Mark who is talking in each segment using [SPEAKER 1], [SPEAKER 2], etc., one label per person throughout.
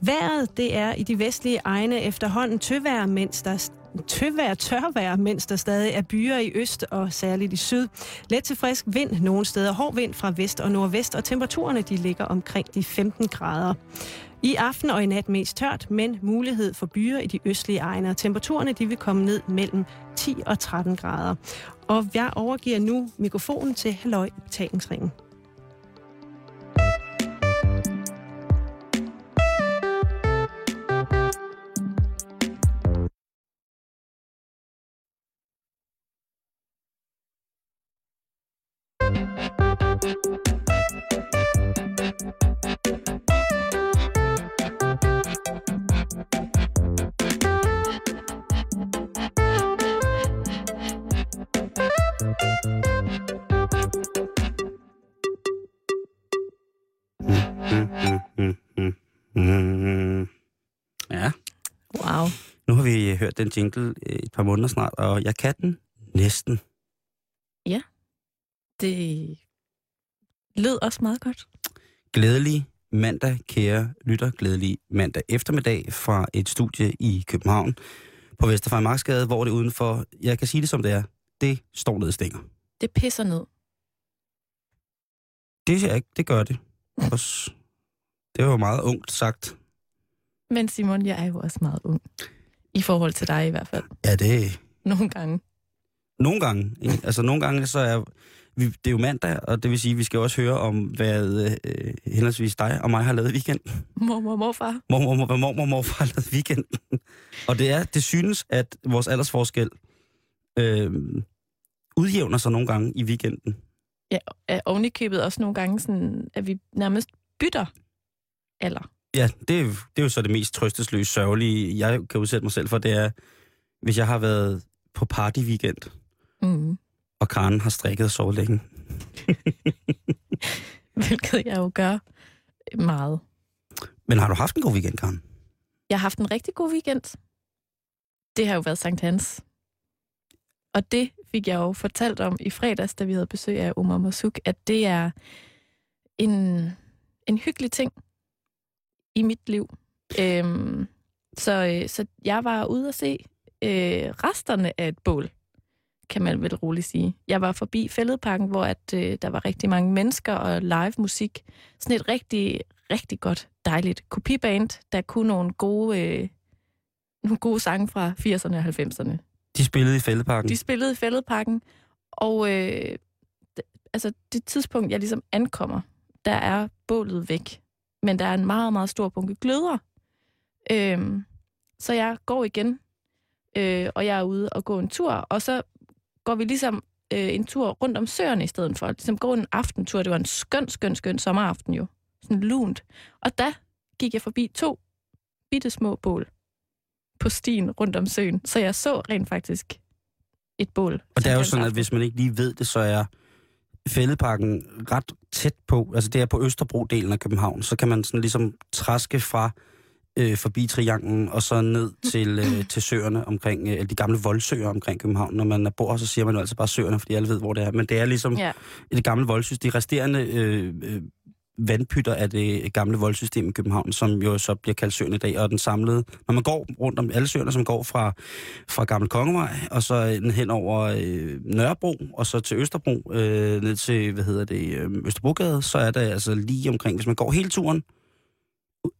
[SPEAKER 1] Været det er i de vestlige egne efterhånden tøvær, mens der tøvær, tørvær, mens der stadig er byer i øst og særligt i syd. Let til frisk vind nogle steder, hård vind fra vest og nordvest, og temperaturerne de ligger omkring de 15 grader. I aften og i nat mest tørt, men mulighed for byer i de østlige egne. Temperaturerne de vil komme ned mellem 10 og 13 grader. Og jeg overgiver nu mikrofonen til Halløj Betalingsringen.
[SPEAKER 2] Hørt den jingle øh, et par måneder snart, og jeg kan den næsten.
[SPEAKER 3] Det lød også meget godt.
[SPEAKER 2] Glædelig mandag, kære lytter. Glædelig mandag eftermiddag fra et studie i København på Vesterfejmarksgade, hvor det udenfor, jeg kan sige det som det er, det står ned stænger.
[SPEAKER 3] Det pisser ned.
[SPEAKER 2] Det, er ikke, det gør det. Også, det var jo meget ungt sagt.
[SPEAKER 3] Men Simon, jeg er jo også meget ung. I forhold til dig i hvert fald.
[SPEAKER 2] Ja, det
[SPEAKER 3] Nogle gange.
[SPEAKER 2] Nogle gange. Ikke? Altså nogle gange, så er vi, det er jo mandag, og det vil sige, at vi skal også høre om, hvad øh, henholdsvis dig og mig har lavet i weekenden.
[SPEAKER 3] Mormor og morfar.
[SPEAKER 2] Mormor, mor, hvad mormor og morfar har lavet i weekenden. og det er, det synes, at vores aldersforskel øh, udjævner sig nogle gange i weekenden.
[SPEAKER 3] Ja, oven i købet også nogle gange sådan, at vi nærmest bytter alder.
[SPEAKER 2] Ja, det er, jo- det er jo så det mest trøstesløse sørgelige, jeg kan udsætte mig selv for, det er, hvis jeg har været på party weekend,
[SPEAKER 3] Mm.
[SPEAKER 2] og Karen har strikket og sovet længe.
[SPEAKER 3] Hvilket jeg jo gør meget.
[SPEAKER 2] Men har du haft en god weekend, Karen?
[SPEAKER 3] Jeg har haft en rigtig god weekend. Det har jo været Sankt Hans. Og det fik jeg jo fortalt om i fredags, da vi havde besøg af Omar Masuk, at det er en, en hyggelig ting i mit liv. Øhm, så, øh, så jeg var ude at se øh, resterne af et bål, kan man vel roligt sige. Jeg var forbi Fælledparken, hvor at, øh, der var rigtig mange mennesker og live musik. Sådan et rigtig, rigtig godt, dejligt kopiband, der kunne nogle gode, øh, nogle gode sange fra 80'erne og 90'erne.
[SPEAKER 2] De spillede i Fældeparken.
[SPEAKER 3] De spillede i Fælledparken, og øh, altså det tidspunkt, jeg ligesom ankommer, der er bålet væk. Men der er en meget, meget stor bunke gløder. Øhm, så jeg går igen, øh, og jeg er ude og gå en tur, og så går vi ligesom øh, en tur rundt om søerne i stedet for. Ligesom gå en aftentur. Det var en skøn, skøn, skøn sommeraften jo. Sådan lunt. Og der gik jeg forbi to bitte små bål på stien rundt om søen. Så jeg så rent faktisk et bål.
[SPEAKER 2] Og det er jo sådan, at
[SPEAKER 3] Hans
[SPEAKER 2] hvis man ikke lige ved det, så er Fældeparken ret tæt på, altså det er på Østerbro-delen af København, så kan man sådan ligesom træske fra øh, forbi Trianglen og så ned til, øh, til søerne omkring, øh, de gamle voldsøer omkring København. Når man bor, så siger man jo altså bare søerne, fordi alle ved, hvor det er. Men det er ligesom
[SPEAKER 3] Ja.
[SPEAKER 2] i det gamle voldsystem. De resterende øh, øh, vandpytter af det gamle voldsystem i København, som jo så bliver kaldt søen i dag, og den samlede, når man går rundt om alle søerne, som går fra, fra Gammel Kongevej, og så hen over øh, Nørrebro, og så til Østerbro, øh, ned til, hvad hedder det, øh, Østerbrogade, så er det altså lige omkring, hvis man går hele turen,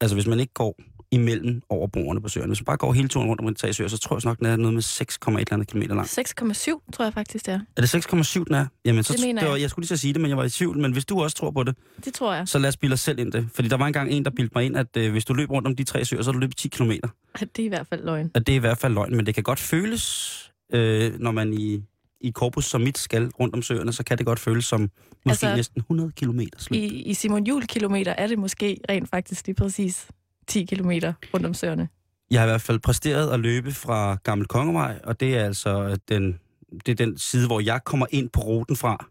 [SPEAKER 2] altså hvis man ikke går imellem over broerne på søerne, hvis man bare går hele turen rundt om de tre søer, så tror jeg nok, den er noget med 6,1 eller andet kilometer lang.
[SPEAKER 3] 6,7 tror jeg faktisk, det er.
[SPEAKER 2] Er det 6,7, den er? Jamen, så,
[SPEAKER 3] Det mener
[SPEAKER 2] det var,
[SPEAKER 3] jeg.
[SPEAKER 2] jeg skulle lige så sige det, men jeg var i tvivl. Men hvis du også tror på det,
[SPEAKER 3] Det tror jeg.
[SPEAKER 2] så lad os bilde os selv ind det. Fordi der var engang en, der bildte mig ind, at øh, hvis du løb rundt om de tre søer, så du løbet 10 km.
[SPEAKER 3] Det er i hvert fald løgn.
[SPEAKER 2] Og det er i hvert fald løgn, men det kan godt føles, øh, når man i, i korpus som mit skal rundt om søerne, så kan det godt føles som måske
[SPEAKER 3] altså,
[SPEAKER 2] næsten 100 km.
[SPEAKER 3] I, I Simon Jul kilometer er det måske rent faktisk lige præcis 10 km rundt om søerne.
[SPEAKER 2] Jeg har i hvert fald præsteret at løbe fra Gammel Kongevej, og det er altså den, det er den side, hvor jeg kommer ind på ruten fra.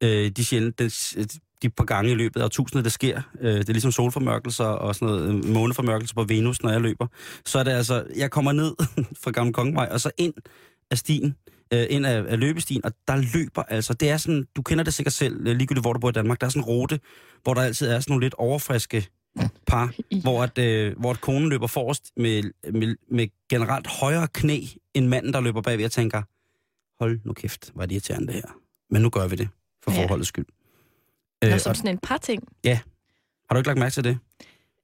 [SPEAKER 2] Øh, de sjældent, de, de par gange i løbet af tusinder, det sker. Øh, det er ligesom solformørkelser og sådan noget øh, måneformørkelser på Venus, når jeg løber. Så er det altså, jeg kommer ned fra Gammel Kongevej, og så ind af stien, øh, ind af, af løbestien, og der løber altså, det er sådan, du kender det sikkert selv, øh, ligegyldigt hvor du bor i Danmark, der er sådan en rute, hvor der altid er sådan nogle lidt overfriske par,
[SPEAKER 3] Ja.
[SPEAKER 2] hvor, at, øh, hvor at konen løber forrest med, med, med generelt højere knæ end manden, der løber bagved og tænker, hold nu kæft, hvor er det irriterende det her. Men nu gør vi det, for
[SPEAKER 3] Ja.
[SPEAKER 2] forholdets skyld.
[SPEAKER 3] Nå,
[SPEAKER 2] Øh,
[SPEAKER 3] som
[SPEAKER 2] og,
[SPEAKER 3] sådan en par ting.
[SPEAKER 2] har du ikke lagt mærke til det?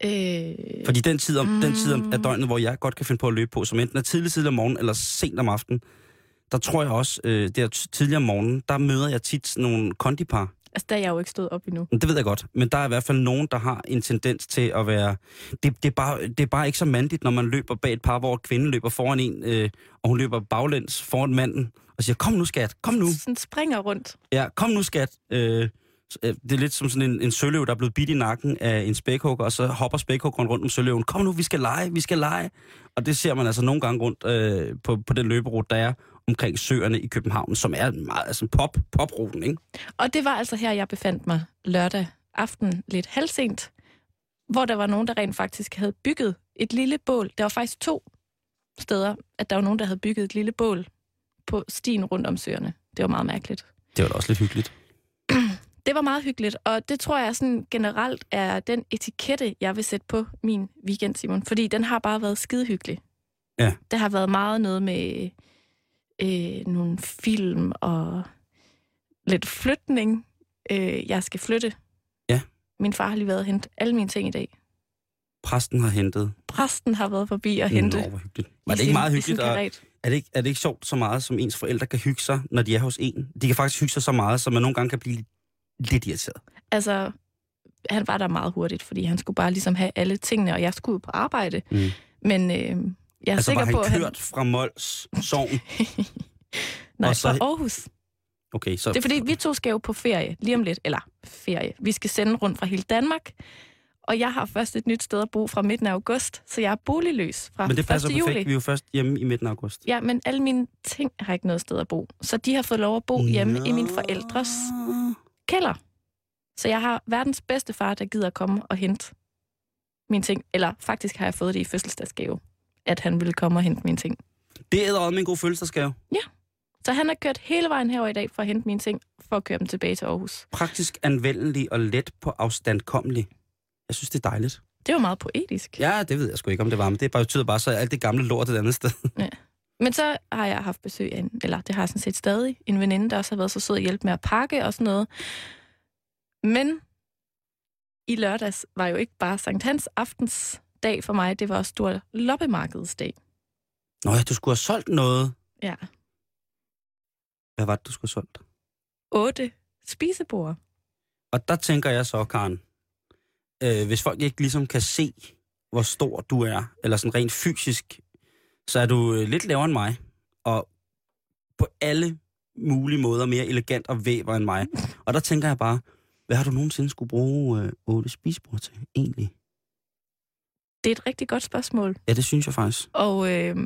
[SPEAKER 3] Øh,
[SPEAKER 2] Fordi den tid, om, mm. den tid
[SPEAKER 3] Mm.
[SPEAKER 2] af døgnet, hvor jeg godt kan finde på at løbe på, som enten er tidlig tidlig om morgenen eller sent om aftenen, der tror jeg også, øh, det er tidligere om morgenen, der møder jeg tit sådan nogle kondipar.
[SPEAKER 3] Altså, der er jeg jo ikke stået op endnu.
[SPEAKER 2] Det ved jeg godt, men der er i hvert fald nogen, der har en tendens til at være... Det, det, er, bare, det er bare ikke så mandigt, når man løber bag et par, hvor kvinden løber foran en, øh, og hun løber baglæns foran manden, og siger, kom nu skat, kom nu,
[SPEAKER 3] Sådan springer rundt.
[SPEAKER 2] ja, kom nu skat. Øh, øh, det er lidt som sådan en, en søløv, der er blevet bidt i nakken af en spækhugger, og så hopper spækhuggeren rundt om søløven. Kom nu, vi skal lege, vi skal lege. Og det ser man altså nogle gange rundt øh, på, på den løberute, der er omkring søerne i København, som er meget altså pop, popruten, ikke?
[SPEAKER 3] Og det var altså her, jeg befandt mig lørdag aften lidt halvsent, hvor der var nogen, der rent faktisk havde bygget et lille bål. Der var faktisk to steder, at der var nogen, der havde bygget et lille bål på stien rundt om søerne. Det var meget mærkeligt.
[SPEAKER 2] Det var da også lidt hyggeligt.
[SPEAKER 3] Det var meget hyggeligt, og det tror jeg sådan generelt er den etikette, jeg vil sætte på min weekend, Simon. Fordi den har bare været skidehyggelig.
[SPEAKER 2] Ja.
[SPEAKER 3] Det har været meget noget med øh, nogle film og lidt flytning. Øh, jeg skal flytte.
[SPEAKER 2] Ja.
[SPEAKER 3] Min far har lige været og hentet alle mine ting i dag.
[SPEAKER 2] Præsten har hentet.
[SPEAKER 3] Præsten har været forbi og hentet.
[SPEAKER 2] Nå, hvor hyggeligt. Var det ikke
[SPEAKER 3] sin-
[SPEAKER 2] meget hyggeligt? Og er, det ikke, er det ikke sjovt så meget, som ens forældre kan hygge sig, når de er hos en? De kan faktisk hygge sig så meget, så man nogle gange kan blive lidt irriteret.
[SPEAKER 3] Altså, han var der meget hurtigt, fordi han skulle bare ligesom have alle tingene, og jeg skulle på arbejde.
[SPEAKER 2] Mm.
[SPEAKER 3] Men øh, jeg er
[SPEAKER 2] Altså
[SPEAKER 3] sikker
[SPEAKER 2] var
[SPEAKER 3] på,
[SPEAKER 2] han
[SPEAKER 3] han...
[SPEAKER 2] kørt fra Mols Sogn?
[SPEAKER 3] Nej,
[SPEAKER 2] så-
[SPEAKER 3] fra Aarhus.
[SPEAKER 2] Okay, så...
[SPEAKER 3] Det er fordi, vi to skal jo på ferie lige om lidt. Eller ferie. Vi skal sende rundt fra hele Danmark. Og jeg har først et nyt sted at bo fra midten af august, så jeg er boligløs fra
[SPEAKER 2] Men det passer
[SPEAKER 3] 1.
[SPEAKER 2] perfekt.
[SPEAKER 3] juli.
[SPEAKER 2] Vi er jo først hjemme i midten af august.
[SPEAKER 3] Ja, men alle mine ting har ikke noget sted at bo. Så de har fået lov at bo hjemme i mine forældres kælder. Så jeg har verdens bedste far, der gider komme og hente mine ting. Eller faktisk har jeg fået det i fødselsdagsgave, at han ville komme og hente mine ting.
[SPEAKER 2] Det er også en god fødselsdagsgave.
[SPEAKER 3] Så han har kørt hele vejen herover i dag for at hente mine ting, for at køre dem tilbage til Aarhus.
[SPEAKER 2] Praktisk anvendelig og let på afstandkommelig. Jeg synes, det er dejligt.
[SPEAKER 3] Det var meget poetisk.
[SPEAKER 2] Ja, det ved jeg sgu ikke, om det var, men det betyder bare så, alt det gamle lort et andet sted.
[SPEAKER 3] Men så har jeg haft besøg af en, eller det har jeg sådan set stadig, en veninde, der også har været så sød at hjælpe med at pakke og sådan noget. Men i lørdags var jo ikke bare Sankt Hans aftens dag for mig, det var også stor loppemarkedsdag.
[SPEAKER 2] Nå ja, du skulle have solgt noget.
[SPEAKER 3] Ja.
[SPEAKER 2] Hvad var det, du skulle have solgt?
[SPEAKER 3] Otte spisebord.
[SPEAKER 2] Og der tænker jeg så, Karen, øh, hvis folk ikke ligesom kan se, hvor stor du er, eller sådan rent fysisk, så er du øh, lidt lavere end mig, og på alle mulige måder mere elegant og væver end mig. Og der tænker jeg bare, hvad har du nogensinde skulle bruge øh, otte spisebord til, egentlig?
[SPEAKER 3] Det er et rigtig godt spørgsmål.
[SPEAKER 2] Ja, det synes jeg faktisk.
[SPEAKER 3] Og øh,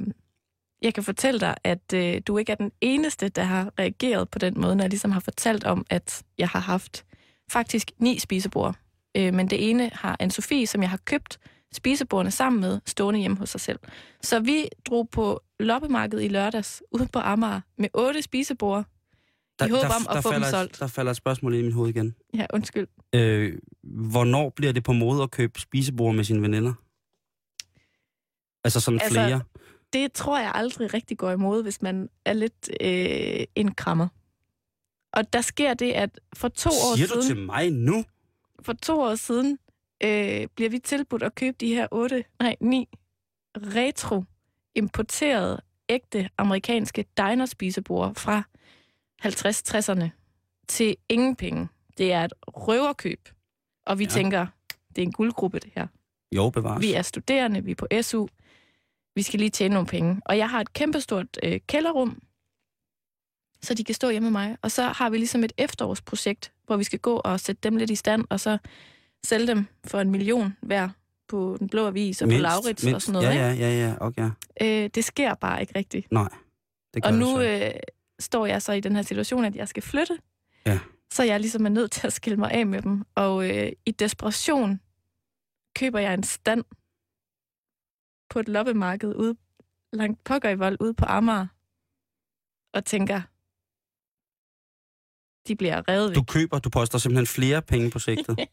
[SPEAKER 3] jeg kan fortælle dig, at øh, du ikke er den eneste, der har reageret på den måde, når jeg ligesom har fortalt om, at jeg har haft faktisk ni spisebord. Øh, men det ene har Anne-Sophie, som jeg har købt spisebordene sammen med, stående hjemme hos sig selv. Så vi drog på loppemarkedet i lørdags ude på Amager med otte spisebord. I håb om at få dem solgt.
[SPEAKER 2] Der falder et spørgsmål i min hoved igen.
[SPEAKER 3] Ja, undskyld.
[SPEAKER 2] Øh, hvornår bliver det på mode at købe spisebord med sine veninder? Altså sådan
[SPEAKER 3] Altså,
[SPEAKER 2] flere?
[SPEAKER 3] Det tror jeg aldrig rigtig går imod, hvis man er lidt øh, en krammer. Og der sker det, at for to år
[SPEAKER 2] Siger du
[SPEAKER 3] siden...
[SPEAKER 2] til mig nu?
[SPEAKER 3] for to år siden øh, bliver vi tilbudt at købe de her otte, nej, ni retro importerede ægte amerikanske diner-spisebord fra 50-60'erne til ingen penge. Det er et røverkøb. Og vi
[SPEAKER 2] ja.
[SPEAKER 3] tænker, det er en guldgruppe, det her.
[SPEAKER 2] Jo, bevares.
[SPEAKER 3] Vi er studerende, vi er på SU. Vi skal lige tjene nogle penge. Og jeg har et kæmpestort øh, kælderrum, så de kan stå hjemme med mig. Og så har vi ligesom et efterårsprojekt, hvor vi skal gå og sætte dem lidt i stand, og så sælge dem for en million hver på Den Blå Avis og på Laurits og sådan noget.
[SPEAKER 2] Ja,
[SPEAKER 3] ikke?
[SPEAKER 2] ja, ja, ja, okay.
[SPEAKER 3] Øh, det sker bare ikke rigtigt.
[SPEAKER 2] Nej, det gør
[SPEAKER 3] Og nu øh, står jeg så i den her situation, at jeg skal flytte.
[SPEAKER 2] Ja.
[SPEAKER 3] Så jeg ligesom er nødt til at skille mig af med dem. Og øh, i desperation køber jeg en stand på et loppemarked ude langt pokker i vold ude på Amager. Og tænker, de bliver revet væk.
[SPEAKER 2] Du køber, du poster simpelthen flere penge på sigtet.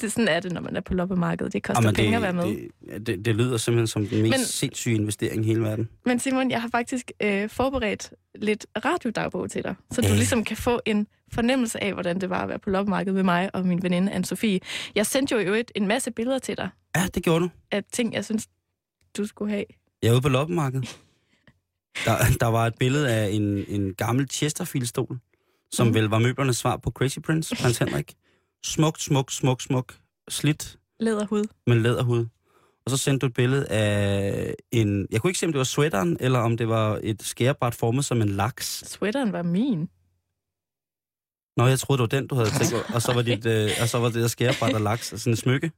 [SPEAKER 3] Det, sådan er det, når man er på loppemarkedet. Det koster
[SPEAKER 2] Jamen,
[SPEAKER 3] penge at være med.
[SPEAKER 2] Det, det, det lyder simpelthen som den mest
[SPEAKER 3] Men-
[SPEAKER 2] sindssyge investering i hele verden.
[SPEAKER 3] Men Simon, jeg har faktisk øh, forberedt lidt radiodagbog til dig, så du
[SPEAKER 2] Øh.
[SPEAKER 3] ligesom kan få en fornemmelse af, hvordan det var at være på loppemarkedet med mig og min veninde Anne-Sophie. Jeg sendte jo i øvrigt en masse billeder til dig
[SPEAKER 2] Ja, det gjorde du.
[SPEAKER 3] af ting, jeg synes, du skulle have.
[SPEAKER 2] Jeg er ude på loppemarkedet. Der, der var et billede af en, en gammel Chesterfield-stol, som mm. vel var møblernes svar på Crazy Prince, prins Henrik. Smukt, smukt, smukt, smukt. Slidt
[SPEAKER 3] Læderhud.
[SPEAKER 2] med læderhud. Og så sendte du et billede af en... Jeg kunne ikke se, om det var sweateren, eller om det var et skærebræt formet som en laks.
[SPEAKER 3] Sweateren var min.
[SPEAKER 2] Nå, jeg troede, det var den, du havde tænkt. Og så var, dit, øh, og så var det der skærebræt af laks, sådan en smykke.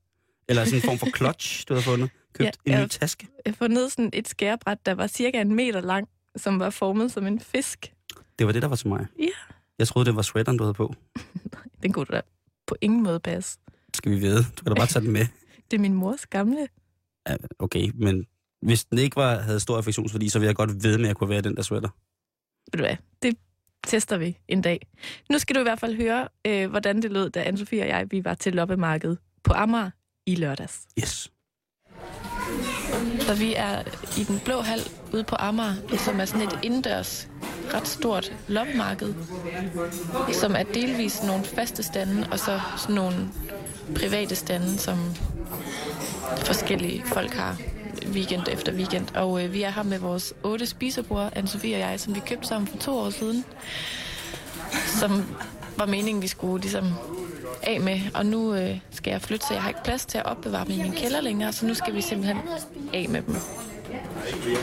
[SPEAKER 2] Eller sådan en form for clutch, du havde fundet. Købt
[SPEAKER 3] Ja,
[SPEAKER 2] en ny taske.
[SPEAKER 3] Jeg har fundet sådan et skærebræt, der var cirka en meter lang, som var formet som en fisk.
[SPEAKER 2] Det var det, der var til mig.
[SPEAKER 3] Ja.
[SPEAKER 2] Jeg troede, det var sweateren, du havde på.
[SPEAKER 3] Den kunne du da på ingen måde passe.
[SPEAKER 2] Skal vi vide? Du kan da bare tage den med.
[SPEAKER 3] Det er min mors gamle.
[SPEAKER 2] Ja, okay, men hvis den ikke var, havde stor affektionsværdi, så ville jeg godt ved med, at jeg kunne være den der sweater.
[SPEAKER 3] Ved du hvad, det tester vi en dag. Nu skal du i hvert fald høre, øh, hvordan det lød, da Anne-Sophie og jeg vi var til loppemarkedet på Amager i lørdags.
[SPEAKER 2] Yes.
[SPEAKER 3] Så vi er i den blå hal ude på Amager, som er sådan et indendørs ret stort loppemarked, som er delvis nogle faste stande, og så sådan nogle private stande, som forskellige folk har weekend efter weekend. Og øh, vi er her med vores otte spisebord, Anne-Sophie og jeg, som vi købte sammen for to år siden, som var meningen, vi skulle ligesom af med. Og nu øh, skal jeg flytte, så jeg har ikke plads til at opbevare dem i min kælder længere, så nu skal vi simpelthen af med dem.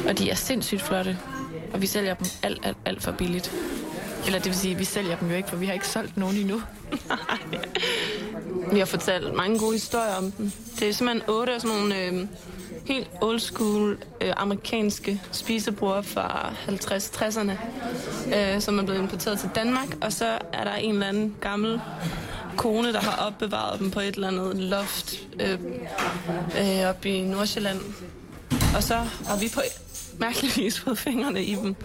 [SPEAKER 3] Og de er sindssygt flotte, og vi sælger dem alt, alt, alt for billigt. Eller det vil sige, vi sælger dem jo ikke, for vi har ikke solgt nogen endnu.
[SPEAKER 4] Vi har fortalt mange gode historier om dem. Det er simpelthen otte af sådan nogle øh, helt old school øh, amerikanske spisebord fra 50-60'erne, øh, som er blevet importeret til Danmark. Og så er der en eller anden gammel kone, der har opbevaret dem på et eller andet loft øh, øh, oppe i Nordsjælland. Og så har vi på mærkelig vis fået fingrene i dem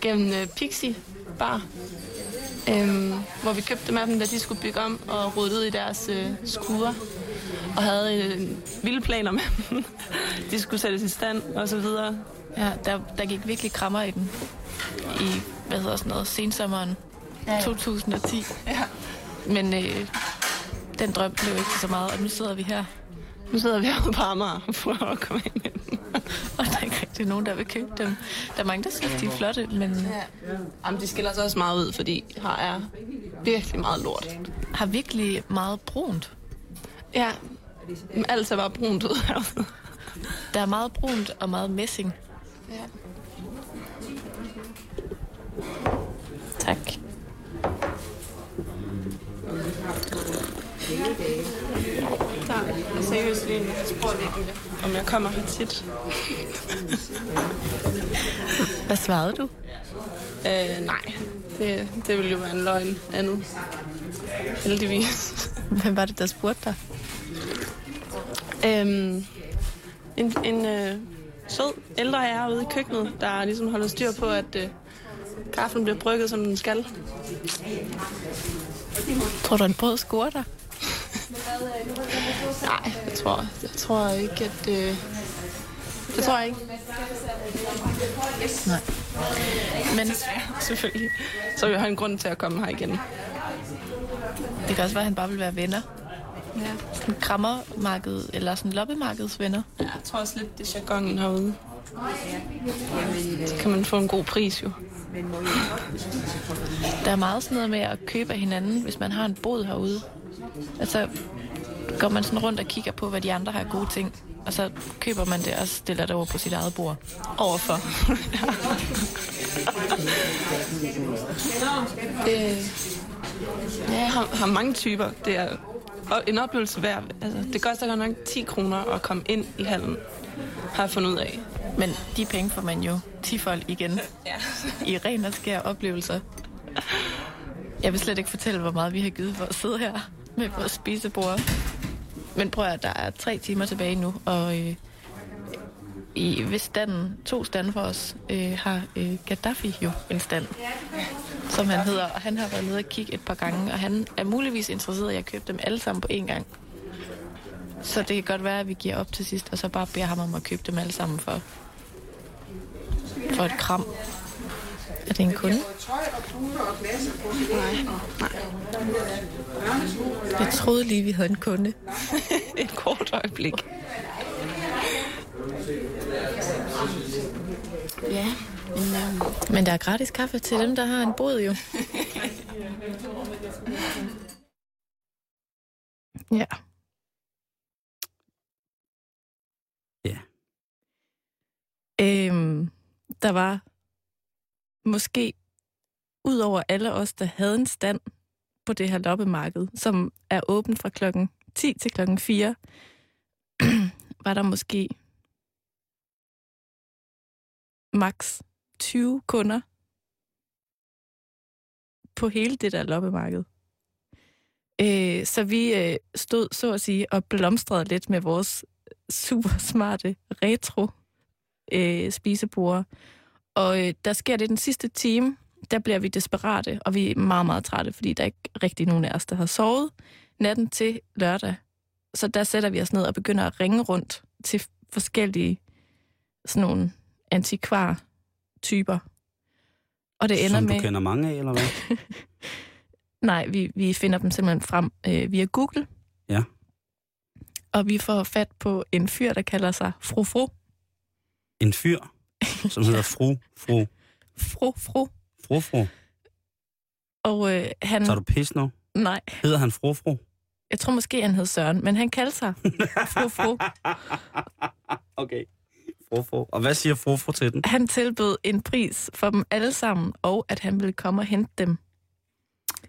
[SPEAKER 4] gennem øh, Pixie Bar. Øhm, hvor vi købte dem af dem, da de skulle bygge om og rydde ud i deres øh, skurer. Og havde øh, vilde planer med dem. de skulle sættes i stand og så videre.
[SPEAKER 3] Ja, der, der gik virkelig krammer i den i, hvad hedder sådan noget, sensommeren ja, ja. 2010.
[SPEAKER 4] Ja.
[SPEAKER 3] Men øh, den drøm blev ikke så meget, og nu sidder vi her,
[SPEAKER 4] Nu sidder vi herude på Amager prøver at komme ind med dem.
[SPEAKER 3] og der er ikke rigtig nogen, der vil købe dem. Der er mange, der synes, de er flotte, men
[SPEAKER 4] Jamen, de skiller sig også meget ud, fordi her er virkelig meget lort.
[SPEAKER 3] har virkelig meget brunt.
[SPEAKER 4] Ja, alt ser bare brunt ud herude.
[SPEAKER 3] Der er meget brunt og meget messing.
[SPEAKER 4] Ja.
[SPEAKER 3] Tak.
[SPEAKER 4] Er seriøst om jeg kommer her tit.
[SPEAKER 3] Hvad svarede du?
[SPEAKER 4] Øh, nej, det, det ville jo være en løgn andet. Heldigvis.
[SPEAKER 3] Hvem var det, der spurgte dig?
[SPEAKER 4] Øhm, en en øh, sød ældre herre ude i køkkenet, der ligesom holder styr på, at øh, kaffen bliver brygget, som den skal.
[SPEAKER 3] Tror du, en scorer dig?
[SPEAKER 4] Nej, jeg tror, jeg tror ikke, at... Øh, det tror jeg ikke.
[SPEAKER 3] Nej. Men
[SPEAKER 4] Selvfølgelig. Så jeg have en grund til at komme her igen.
[SPEAKER 3] det kan også være, at han bare vil være venner.
[SPEAKER 4] Ja.
[SPEAKER 3] Sådan krammermarked, eller sådan loppemarkedsvenner.
[SPEAKER 4] Jeg tror også lidt, det er jargonen herude. Så kan man få en god pris jo.
[SPEAKER 3] Der er meget sådan noget med at købe af hinanden, hvis man har en bod herude. Altså, går man sådan rundt og kigger på, hvad de andre har gode ting, og så køber man det og stiller det over på sit eget bord.
[SPEAKER 4] Overfor. det, ja, jeg har, har mange typer. Det er en oplevelse værd. Altså, det koster godt nok 10 kroner at komme ind i hallen, har jeg fundet ud af.
[SPEAKER 3] Men de penge får man jo tifold igen
[SPEAKER 4] Ja.
[SPEAKER 3] i ren og skær oplevelser. Jeg vil slet ikke fortælle, hvor meget vi har givet for at sidde her med vores spisebord. Men prøv at der er tre timer tilbage nu, og øh, i, hvis standen, to stande for os, øh, har øh, Gaddafi jo en stand, som han hedder. Og han har været nede og kigge et par gange, og han er muligvis interesseret i at købe dem alle sammen på én gang. Så det kan godt være, at vi giver op til sidst, og så bare beder ham om at købe dem alle sammen for, for et kram. Er det en kunde?
[SPEAKER 4] Nej, nej.
[SPEAKER 3] Jeg troede lige, vi havde en kunde. et kort øjeblik.
[SPEAKER 4] Ja, men øhm,
[SPEAKER 3] Men der er gratis kaffe til dem, der har en bod jo. ja.
[SPEAKER 2] Ja.
[SPEAKER 3] Øhm, der var måske, ud over alle os, der havde en stand på det her loppemarked, som er åben fra klokken 10 til klokken 4, var der måske max 20 kunder på hele det der loppemarked. Øh, så vi øh, stod, så at sige, og blomstrede lidt med vores super smarte retro øh, spisebord. Og øh, der sker det den sidste time, der bliver vi desperate, og vi er meget, meget trætte, fordi der er ikke rigtig nogen af os, der har sovet natten til lørdag. Så der sætter vi os ned og begynder at ringe rundt til forskellige sådan nogle antikvar-typer. Og det ender
[SPEAKER 2] Som
[SPEAKER 3] med...
[SPEAKER 2] du kender mange af, eller hvad?
[SPEAKER 3] Nej, vi, vi finder dem simpelthen frem øh, via Google.
[SPEAKER 2] Ja.
[SPEAKER 3] Og vi får fat på en fyr, der kalder sig Fru Fru.
[SPEAKER 2] En fyr, som hedder fru, fru,
[SPEAKER 3] Fru Fru.
[SPEAKER 2] fru, fru.
[SPEAKER 3] Og øh, han...
[SPEAKER 2] Tager du pis nu?
[SPEAKER 3] Nej,
[SPEAKER 2] Hedder han fru, fru?
[SPEAKER 3] jeg tror måske, han hed Søren, men han kaldte sig Fru Fru.
[SPEAKER 2] okay. Fru, fru. Og hvad siger fru, fru til den?
[SPEAKER 3] Han tilbød en pris for dem alle sammen, og at han ville komme og hente dem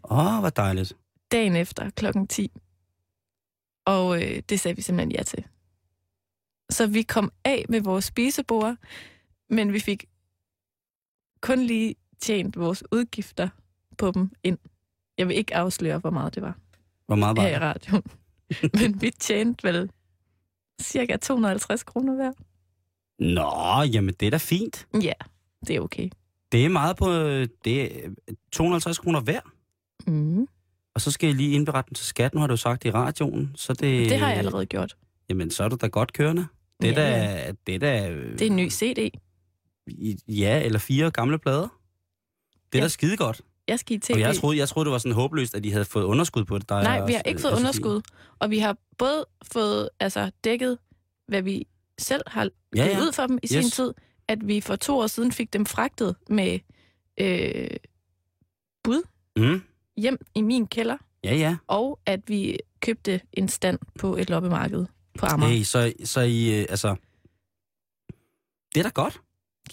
[SPEAKER 2] Åh, oh, hvor dejligt.
[SPEAKER 3] dagen efter klokken 10. Og øh, det sagde vi simpelthen ja til. Så vi kom af med vores spisebord, men vi fik kun lige tjent vores udgifter på dem ind. Jeg vil ikke afsløre, hvor meget det var
[SPEAKER 2] Hvor meget var
[SPEAKER 3] her i
[SPEAKER 2] det?
[SPEAKER 3] radioen. men vi tjente vel cirka 250 kroner hver.
[SPEAKER 2] Nå, jamen det er da fint.
[SPEAKER 3] Ja, det er okay.
[SPEAKER 2] Det er meget på... Det er 250 kroner hver.
[SPEAKER 3] Mm.
[SPEAKER 2] Og så skal jeg lige indberette den til skatten, har du sagt i radioen. Så det,
[SPEAKER 3] Det har jeg allerede gjort.
[SPEAKER 2] Jamen, så er du da godt kørende. Det er
[SPEAKER 3] Ja,
[SPEAKER 2] da... Det er da
[SPEAKER 3] Det er en ny CD.
[SPEAKER 2] Ja, eller fire gamle plader. Det er
[SPEAKER 3] Ja.
[SPEAKER 2] da skide godt.
[SPEAKER 3] Jeg skal i TV.
[SPEAKER 2] Og jeg troede, jeg troede, det var sådan håbløst, at de havde fået underskud på det. Der
[SPEAKER 3] Nej, vi har
[SPEAKER 2] også-
[SPEAKER 3] ikke fået
[SPEAKER 2] altså,
[SPEAKER 3] underskud. Og vi har både fået altså, dækket, hvad vi selv har
[SPEAKER 2] Ja, ja.
[SPEAKER 3] ud for dem i sin
[SPEAKER 2] Yes.
[SPEAKER 3] tid, at vi for to år siden fik dem fragtet med øh, bud
[SPEAKER 2] Mm,
[SPEAKER 3] hjem i min kælder,
[SPEAKER 2] ja, ja.
[SPEAKER 3] og at vi købte en stand på et loppemarked på Amager.
[SPEAKER 2] Hey, så, så I, øh, altså... Det er da godt.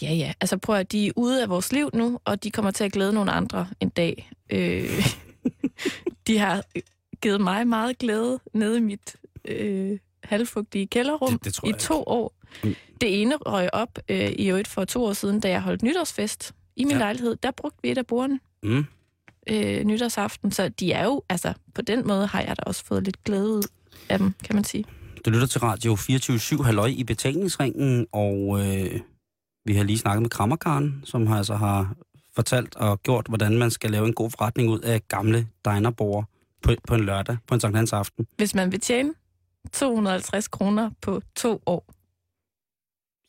[SPEAKER 3] Ja, ja. Altså prøv at de er ude af vores liv nu, og de kommer til at glæde nogle andre en dag. Øh, de har givet mig meget glæde nede i mit øh, halvfugtige kælderrum
[SPEAKER 2] Det- det
[SPEAKER 3] i to år.
[SPEAKER 2] Mm.
[SPEAKER 3] Det ene røg op øh, i øvrigt for to år siden, da jeg holdt nytårsfest i min
[SPEAKER 2] ja.
[SPEAKER 3] lejlighed. Der brugte vi et af bordene
[SPEAKER 2] Mm.
[SPEAKER 3] øh, nytårsaften, så de er jo, altså på den måde har jeg da også fået lidt glæde ud af dem, kan man sige.
[SPEAKER 2] Du lytter til Radio 24-7 Halløj i betalingsringen, og øh, vi har lige snakket med Krammerkaren, som har, altså har fortalt og gjort, hvordan man skal lave en god forretning ud af gamle dinerborer på, på en lørdag, på en Sankt Hans aften.
[SPEAKER 3] Hvis man vil tjene 250 kroner på to år,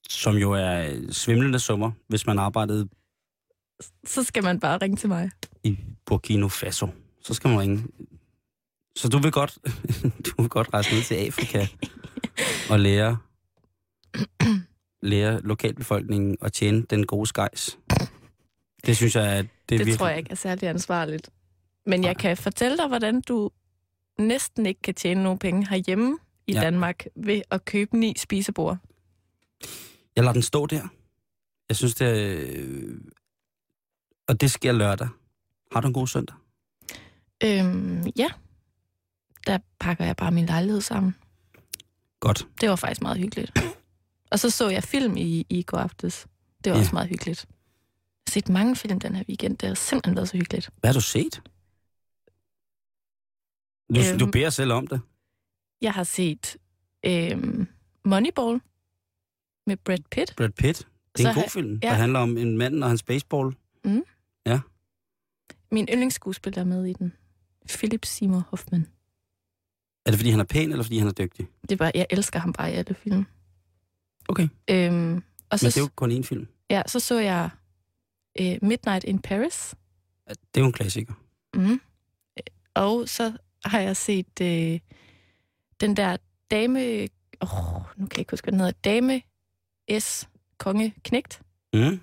[SPEAKER 2] Som jo er svimlende summer, hvis man arbejdede
[SPEAKER 3] så skal man bare ringe til mig.
[SPEAKER 2] i Burkina Faso. Så skal man ringe. Så du vil godt, du vil godt rejse ned til Afrika og lære, lære lokalbefolkningen at tjene den gode skejs. Det synes jeg, at det,
[SPEAKER 3] Det, det
[SPEAKER 2] virkelig...
[SPEAKER 3] tror jeg ikke er særlig ansvarligt. Men
[SPEAKER 2] Nej.
[SPEAKER 3] jeg kan fortælle dig, hvordan du næsten ikke kan tjene nogen penge herhjemme i
[SPEAKER 2] Ja.
[SPEAKER 3] ja. Danmark ved at købe ni spisebord.
[SPEAKER 2] Jeg lader den stå der. Jeg synes, det er... øh, Og det sker lørdag. Har du en god søndag?
[SPEAKER 3] Øhm, ja, der pakker jeg bare min lejlighed sammen.
[SPEAKER 2] Godt.
[SPEAKER 3] Det var faktisk meget hyggeligt. Og så så jeg film i, i går aftes. Det var
[SPEAKER 2] Ja.
[SPEAKER 3] ja. også meget hyggeligt. Jeg har set mange film den her weekend. Det har simpelthen været så hyggeligt.
[SPEAKER 2] Hvad har du set? Du,
[SPEAKER 3] Øhm.
[SPEAKER 2] du beder selv om det.
[SPEAKER 3] Jeg har set øhm, Moneyball. med Brad Pitt.
[SPEAKER 2] Brad Pitt. Det er
[SPEAKER 3] Så
[SPEAKER 2] en god film,
[SPEAKER 3] ja.
[SPEAKER 2] der handler om en mand og hans baseball.
[SPEAKER 3] Min yndlingsskuespiller er med i den. Philip Seymour Hoffman.
[SPEAKER 2] Er det, fordi han er pæn, eller fordi han er dygtig?
[SPEAKER 3] Det er bare, jeg elsker ham bare i alle film.
[SPEAKER 2] Okay.
[SPEAKER 3] Øhm, og så,
[SPEAKER 2] Men det er jo kun én film.
[SPEAKER 3] ja, så så jeg øh, Midnight in Paris.
[SPEAKER 2] Det er jo en klassiker.
[SPEAKER 3] Mm. Og så har jeg set øh, den der dame... Åh, oh, nu kan jeg ikke huske, hvad den hedder. Dame S. Konge Knægt.
[SPEAKER 2] Mm.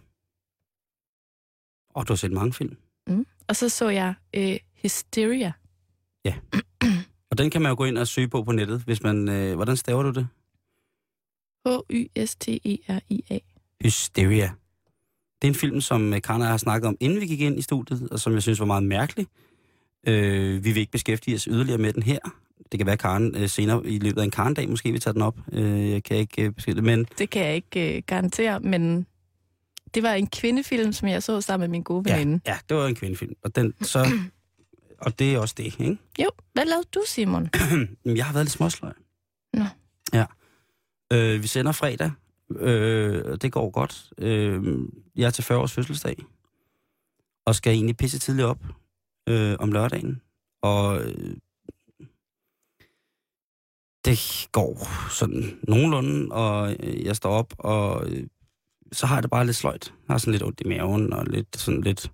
[SPEAKER 2] Og du har set mange film.
[SPEAKER 3] Og så så jeg øh, Hysteria.
[SPEAKER 2] Og den kan man jo gå ind og søge på på nettet, hvis man... Øh, hvordan staver du det?
[SPEAKER 3] H-Y-S-T-E-R-I-A.
[SPEAKER 2] Hysteria. Det er en film, som øh, jeg har snakket om, inden vi gik ind i studiet, og som jeg synes var meget mærkelig. Øh, vi vil ikke beskæftige os yderligere med den her. Det kan være, Karen øh, senere i løbet af en Karen-dag måske vil tage den op. Øh, jeg kan ikke øh, beskrive det, men
[SPEAKER 3] Det kan jeg ikke øh, garantere, men det var en kvindefilm, som jeg så sammen med min gode
[SPEAKER 2] ja,
[SPEAKER 3] veninde.
[SPEAKER 2] ja, det var en kvindefilm. Og, den, så, og det er også det, ikke?
[SPEAKER 3] Jo, hvad lavede du, Simon?
[SPEAKER 2] Jeg har været lidt småsløj.
[SPEAKER 3] Nå.
[SPEAKER 2] Ja. Øh, vi sender fredag. Øh, og det går godt. Øh, jeg er til 40 års fødselsdag. Og skal egentlig pisse tidligt op øh, om lørdagen. Og øh, det går sådan nogenlunde, og øh, jeg står op, og øh, så har jeg det bare lidt sløjt. Jeg har sådan lidt ondt i maven, og lidt sådan lidt,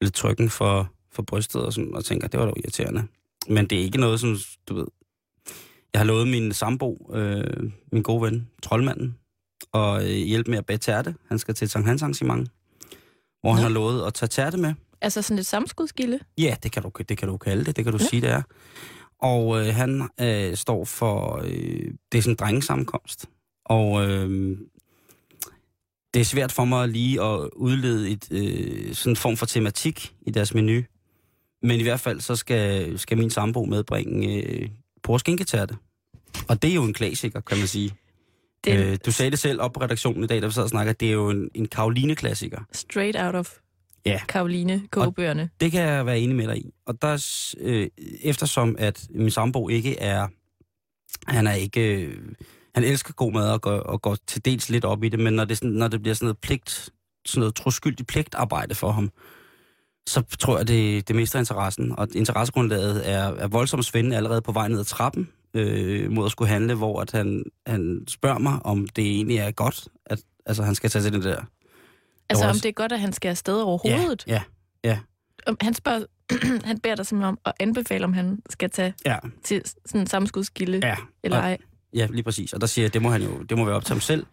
[SPEAKER 2] lidt trykken for, for brystet, og, sådan, og tænker, det var da irriterende. Men det er ikke noget, som, du ved... Jeg har lovet min sambo, øh, min gode ven, troldmanden, at øh, hjælpe med at bage tærte. Han skal til et Sankt Hans arrangement, hvor han
[SPEAKER 3] Nå.
[SPEAKER 2] har lovet at tage tærte med.
[SPEAKER 3] Altså sådan lidt samskudskilde?
[SPEAKER 2] Ja, det kan du, det kan du kalde det, det kan du
[SPEAKER 3] Ja.
[SPEAKER 2] ja. sige, det er. Og øh, han øh, står for, øh, det er sådan en drengesammenkomst. Og øh, det er svært for mig lige at udlede et, øh, sådan en form for tematik i deres menu. Men i hvert fald, så skal, skal min sambo medbringe øh, porskinketærte. Og det er jo en klassiker, kan man sige.
[SPEAKER 3] Er
[SPEAKER 2] Øh, du sagde det selv op på redaktionen i dag, da vi sad og snakkede, det er jo en, en Karoline-klassiker.
[SPEAKER 3] straight out of
[SPEAKER 2] Ja.
[SPEAKER 3] Karoline kogebøgerne.
[SPEAKER 2] Det kan jeg være enig med dig i. Og der, øh, eftersom at min sambo ikke er, han er ikke, øh, han elsker god mad og går, og går til dels lidt op i det, men når det, når det bliver sådan noget pligt, sådan noget troskyldigt pligtarbejde for ham, så tror jeg, det, det mister interessen. Og interessegrundlaget er, er voldsomt svindende allerede på vej ned ad trappen øh, mod at skulle handle, hvor at han, han spørger mig, om det egentlig er godt, at altså, han skal tage til den der.
[SPEAKER 3] Altså om det er godt, at han skal afsted over hovedet.
[SPEAKER 2] Ja, ja,
[SPEAKER 3] Om- Han spørger, han beder dig simpelthen om at anbefale, om han skal tage
[SPEAKER 2] ja,
[SPEAKER 3] til sådan en samskudskilde
[SPEAKER 2] ja.
[SPEAKER 3] eller ej.
[SPEAKER 2] Ja, lige præcis. Og der siger jeg, det må han jo, det må være op til ham selv.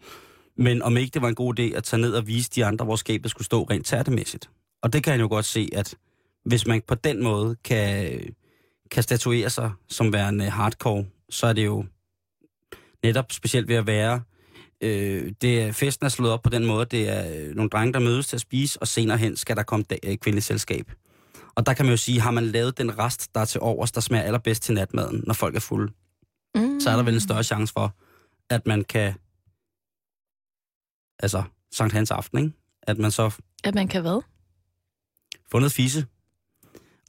[SPEAKER 2] Men om ikke det var en god idé at tage ned og vise de andre, hvor skabet skulle stå rent tærtemæssigt. Og det kan han jo godt se, at hvis man på den måde kan, kan statuere sig som værende hardcore, så er det jo netop specielt ved at være, øh, det festen er slået op på den måde, det er øh, nogle drenge, der mødes til at spise, og senere hen skal der komme da, øh, kvindeligt selskab. Og der kan man jo sige, har man lavet den rest, der er til overs, der smager allerbedst til natmaden, når folk er fulde,
[SPEAKER 3] Mm.
[SPEAKER 2] så er der vel en større chance for, at man kan, altså Sankt Hans aften, ikke? At man så
[SPEAKER 3] At man kan hvad?
[SPEAKER 2] Får noget fisse.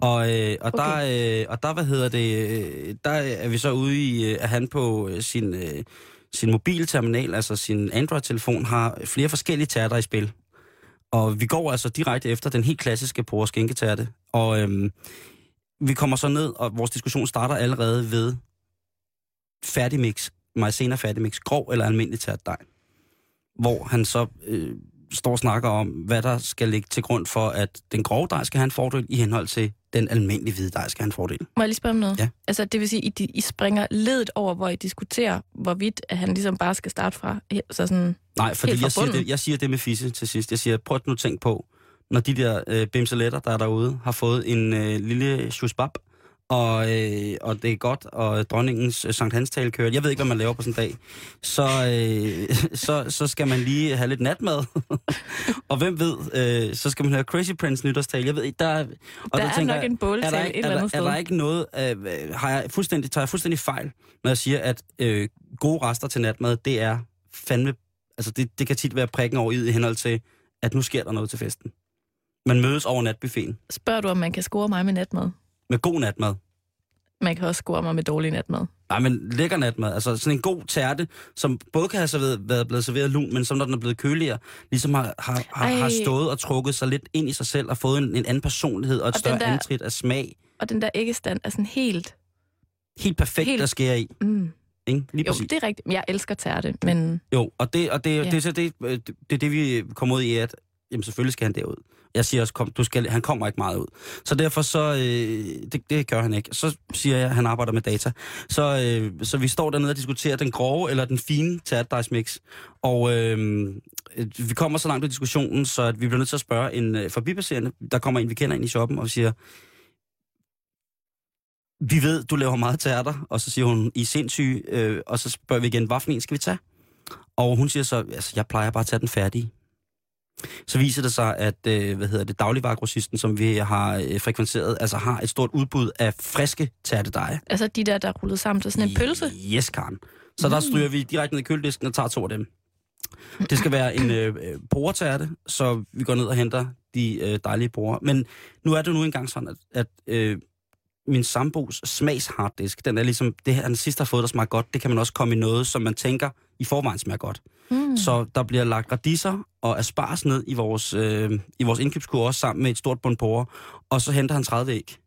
[SPEAKER 2] Og, øh, og,
[SPEAKER 3] Okay.
[SPEAKER 2] der, øh, og der, hvad hedder det, øh, der er vi så ude i, øh, at han på øh, sin, øh, sin mobilterminal, altså sin Android-telefon, har flere forskellige tærter i spil. Og vi går altså direkte efter den helt klassiske på skinketærte. Og øhm, vi kommer så ned, og vores diskussion starter allerede ved færdigmix, maizena færdigmix, grov eller almindelig tærtdej. Hvor han så øh, står og snakker om, hvad der skal ligge til grund for, at den grove dej skal have en fordel i henhold til den almindelige hvide dej skal have en fordel.
[SPEAKER 3] Må jeg lige spørge om noget?
[SPEAKER 2] Ja.
[SPEAKER 3] Altså, det vil sige, I, I springer ledet over, hvor I diskuterer, hvorvidt at han ligesom bare skal starte fra. Så sådan,
[SPEAKER 2] Nej, fordi jeg siger, det, jeg siger det med fisse til sidst. Jeg siger, prøv at nu tænk på, når de der øh, bimseletter, der er derude, har fået en øh, lille shusbab, og, øh, og det er godt, og dronningens øh, Sankt Hans tale kører. Jeg ved ikke, hvad man laver på sådan en dag. Så, øh, så, så skal man lige have lidt natmad. og hvem ved, øh, så skal man høre Crazy Prince nytårstale. Jeg ved ikke, der er... Og
[SPEAKER 3] der er nok en båltale
[SPEAKER 2] der,
[SPEAKER 3] et eller
[SPEAKER 2] er,
[SPEAKER 3] andet
[SPEAKER 2] der, er
[SPEAKER 3] sted.
[SPEAKER 2] der ikke noget, øh, har jeg fuldstændig, tager jeg fuldstændig fejl, når jeg siger, at øh, gode rester til natmad, det er fandme, altså det, det kan tit være prikken over i i henhold til, at nu sker der noget til festen. Man mødes over natbuffeten
[SPEAKER 3] Spørger du, om man kan score mig med natmad?
[SPEAKER 2] Med god natmad.
[SPEAKER 3] Man kan også score mig med dårlig natmad.
[SPEAKER 2] Nej, men lækker natmad. Altså sådan en god tærte, som både kan have serveret, været blevet serveret lun, men som når den er blevet køligere, ligesom har, har, har,
[SPEAKER 3] Ej.
[SPEAKER 2] har stået og trukket sig lidt ind i sig selv og fået en, en anden personlighed og et
[SPEAKER 3] Og
[SPEAKER 2] større
[SPEAKER 3] der-
[SPEAKER 2] antrit af smag.
[SPEAKER 3] Og den der æggestand er sådan helt...
[SPEAKER 2] Helt perfekt
[SPEAKER 3] Helt-
[SPEAKER 2] at skære i.
[SPEAKER 3] Mm.
[SPEAKER 2] Ikke? Lige
[SPEAKER 3] Jo,
[SPEAKER 2] præcis.
[SPEAKER 3] det er rigtigt. Jeg elsker tærte, men
[SPEAKER 2] Jo, og det, og det, ja. Det, så det, øh, det, det er det, vi kommer ud i, at jamen, selvfølgelig skal han derud. Jeg siger også, kom, du skal, han kommer ikke meget ud. Så derfor så, øh, det, det gør han ikke. Så siger jeg, at han arbejder med data. Så, øh, så vi står dernede og diskuterer den grove eller den fine tærtdejsmix. Og øh, vi kommer så langt i diskussionen, så at vi bliver nødt til at spørge en øh, forbipasserende. Der kommer en, vi kender ind i shoppen, og vi siger, vi ved, du laver meget teater, Og så siger hun, I er sindssyge. Øh, og så spørger vi igen, hvad for en skal vi tage? Og hun siger så, altså jeg plejer bare at tage den færdige. Så viser det sig, at øh, hvad hedder det, dagligvaregrossisten, som vi har øh, frekventeret, altså har et stort udbud af friske tærtedeje.
[SPEAKER 3] altså de der, der er rullet sammen til sådan en pølse.
[SPEAKER 2] Yes, Karen. Så der stryger vi direkte ned i køledisken og tager to af dem. Det skal være en øh, øh, boretærte, så vi går ned og henter de øh, dejlige borer. Men nu er det nu engang sådan, at, at øh, min sambos smagsharddisk, den er ligesom, det her, den sidste har fået, der smager godt, det kan man også komme i noget, som man tænker i forvejen smager godt.
[SPEAKER 3] Mm.
[SPEAKER 2] Så der bliver lagt radiser og asparges ned i vores, øh, i vores indkøbskur også sammen med et stort bund porre, og så henter han 30 æg.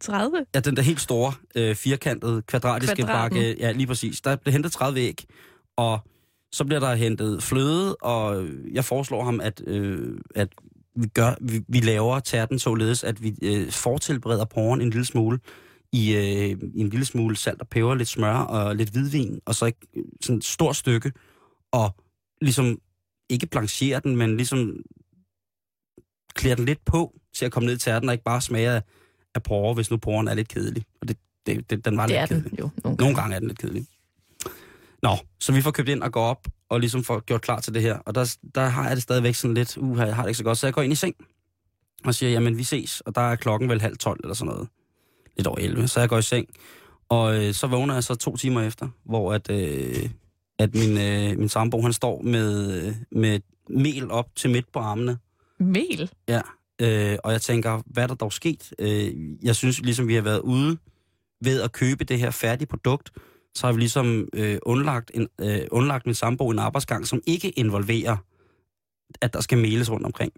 [SPEAKER 3] 30?
[SPEAKER 2] Ja, den der helt store, øh, firkantede, kvadratiske
[SPEAKER 3] Kvadraten.
[SPEAKER 2] bakke. Ja, lige præcis. Der bliver hentet 30 æg, og så bliver der hentet fløde, og jeg foreslår ham, at, øh, at vi, gør, vi, vi laver tærten således, at vi øh, fortilbereder porren en lille smule i, øh, i en lille smule salt og peber, lidt smør og lidt hvidvin, og så ikke øh, sådan et stort stykke, og ligesom ikke blanchere den, men ligesom klæder den lidt på til at komme ned i tærten, og ikke bare smage af, af porre, hvis nu porren er lidt kedelig. Og det, det, det, den var
[SPEAKER 3] Det
[SPEAKER 2] lidt
[SPEAKER 3] er
[SPEAKER 2] kedelig.
[SPEAKER 3] den jo. Nogle
[SPEAKER 2] Nogle gange er den lidt kedelig. Nå, så vi får købt ind og går op, og ligesom får gjort klar til det her. Og der, der har jeg det stadigvæk sådan lidt, uh, jeg har det ikke så godt. Så jeg går ind i seng og siger, jamen vi ses. Og der er klokken vel halv tolv eller sådan noget. Lidt over 11. Så jeg går i seng. Og øh, så vågner jeg så to timer efter, hvor at, øh, at min, øh, min sambo, han står med, øh, med mel op til midt på armene.
[SPEAKER 3] Mel?
[SPEAKER 2] Ja, øh, og jeg tænker, hvad er der dog sket? Øh, jeg synes ligesom, vi har været ude ved at købe det her færdige produkt, så har vi ligesom øh, undlagt, en, øh, undlagt min sambo en arbejdsgang, som ikke involverer, at der skal meles rundt omkring.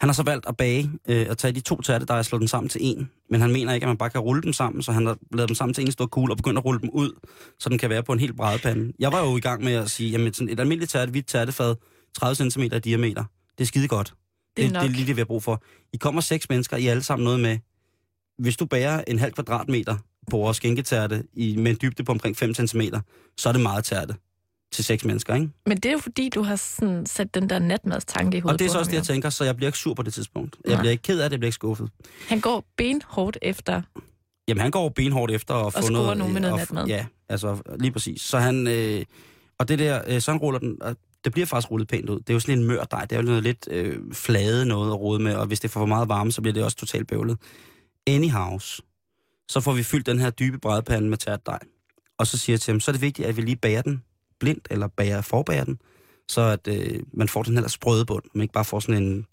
[SPEAKER 2] Han har så valgt at bage øh, og tage de to tærte, der er slået dem sammen til en. Men han mener ikke, at man bare kan rulle dem sammen, så han har lavet dem sammen til en stor kugle og begyndt at rulle dem ud, så den kan være på en helt brædepande. Jeg var jo i gang med at sige, jamen sådan et almindeligt tærte, hvidt tærtefad, 30 cm i diameter, det er skide godt.
[SPEAKER 3] Det er
[SPEAKER 2] det,
[SPEAKER 3] nok.
[SPEAKER 2] det er lige det, vi har brug for. I kommer seks mennesker, I er alle sammen noget med. Hvis du bærer en halv kvadratmeter på vores skænketærte i, med en dybde på omkring 5 cm, så er det meget tærte til seks mennesker, ikke?
[SPEAKER 3] Men det er jo fordi, du har sådan sat den der natmadstanke i hovedet
[SPEAKER 2] Og det er så også det, jeg tænker, så jeg bliver ikke sur på det tidspunkt. Jeg
[SPEAKER 3] Nej.
[SPEAKER 2] bliver ikke ked af det, jeg bliver ikke skuffet.
[SPEAKER 3] Han går benhårdt efter.
[SPEAKER 2] Jamen, han går benhårdt efter at få
[SPEAKER 3] score
[SPEAKER 2] noget...
[SPEAKER 3] nogen med noget
[SPEAKER 2] og-
[SPEAKER 3] natmad.
[SPEAKER 2] Ja, altså lige præcis. Så han... Øh, og det der, øh, så han ruller den... Og det bliver faktisk rullet pænt ud. Det er jo sådan en mør dej. Det er jo noget lidt øh, flade noget at rode med, og hvis det får for meget varme, så bliver det også totalt bøvlet. Anyhows, så får vi fyldt den her dybe brædepande med tært dej. Og så siger jeg til ham, så er det vigtigt, at vi lige bager den blindt, eller bager forbager den, så at øh, man får den her sprøde bund, man ikke bare får sådan en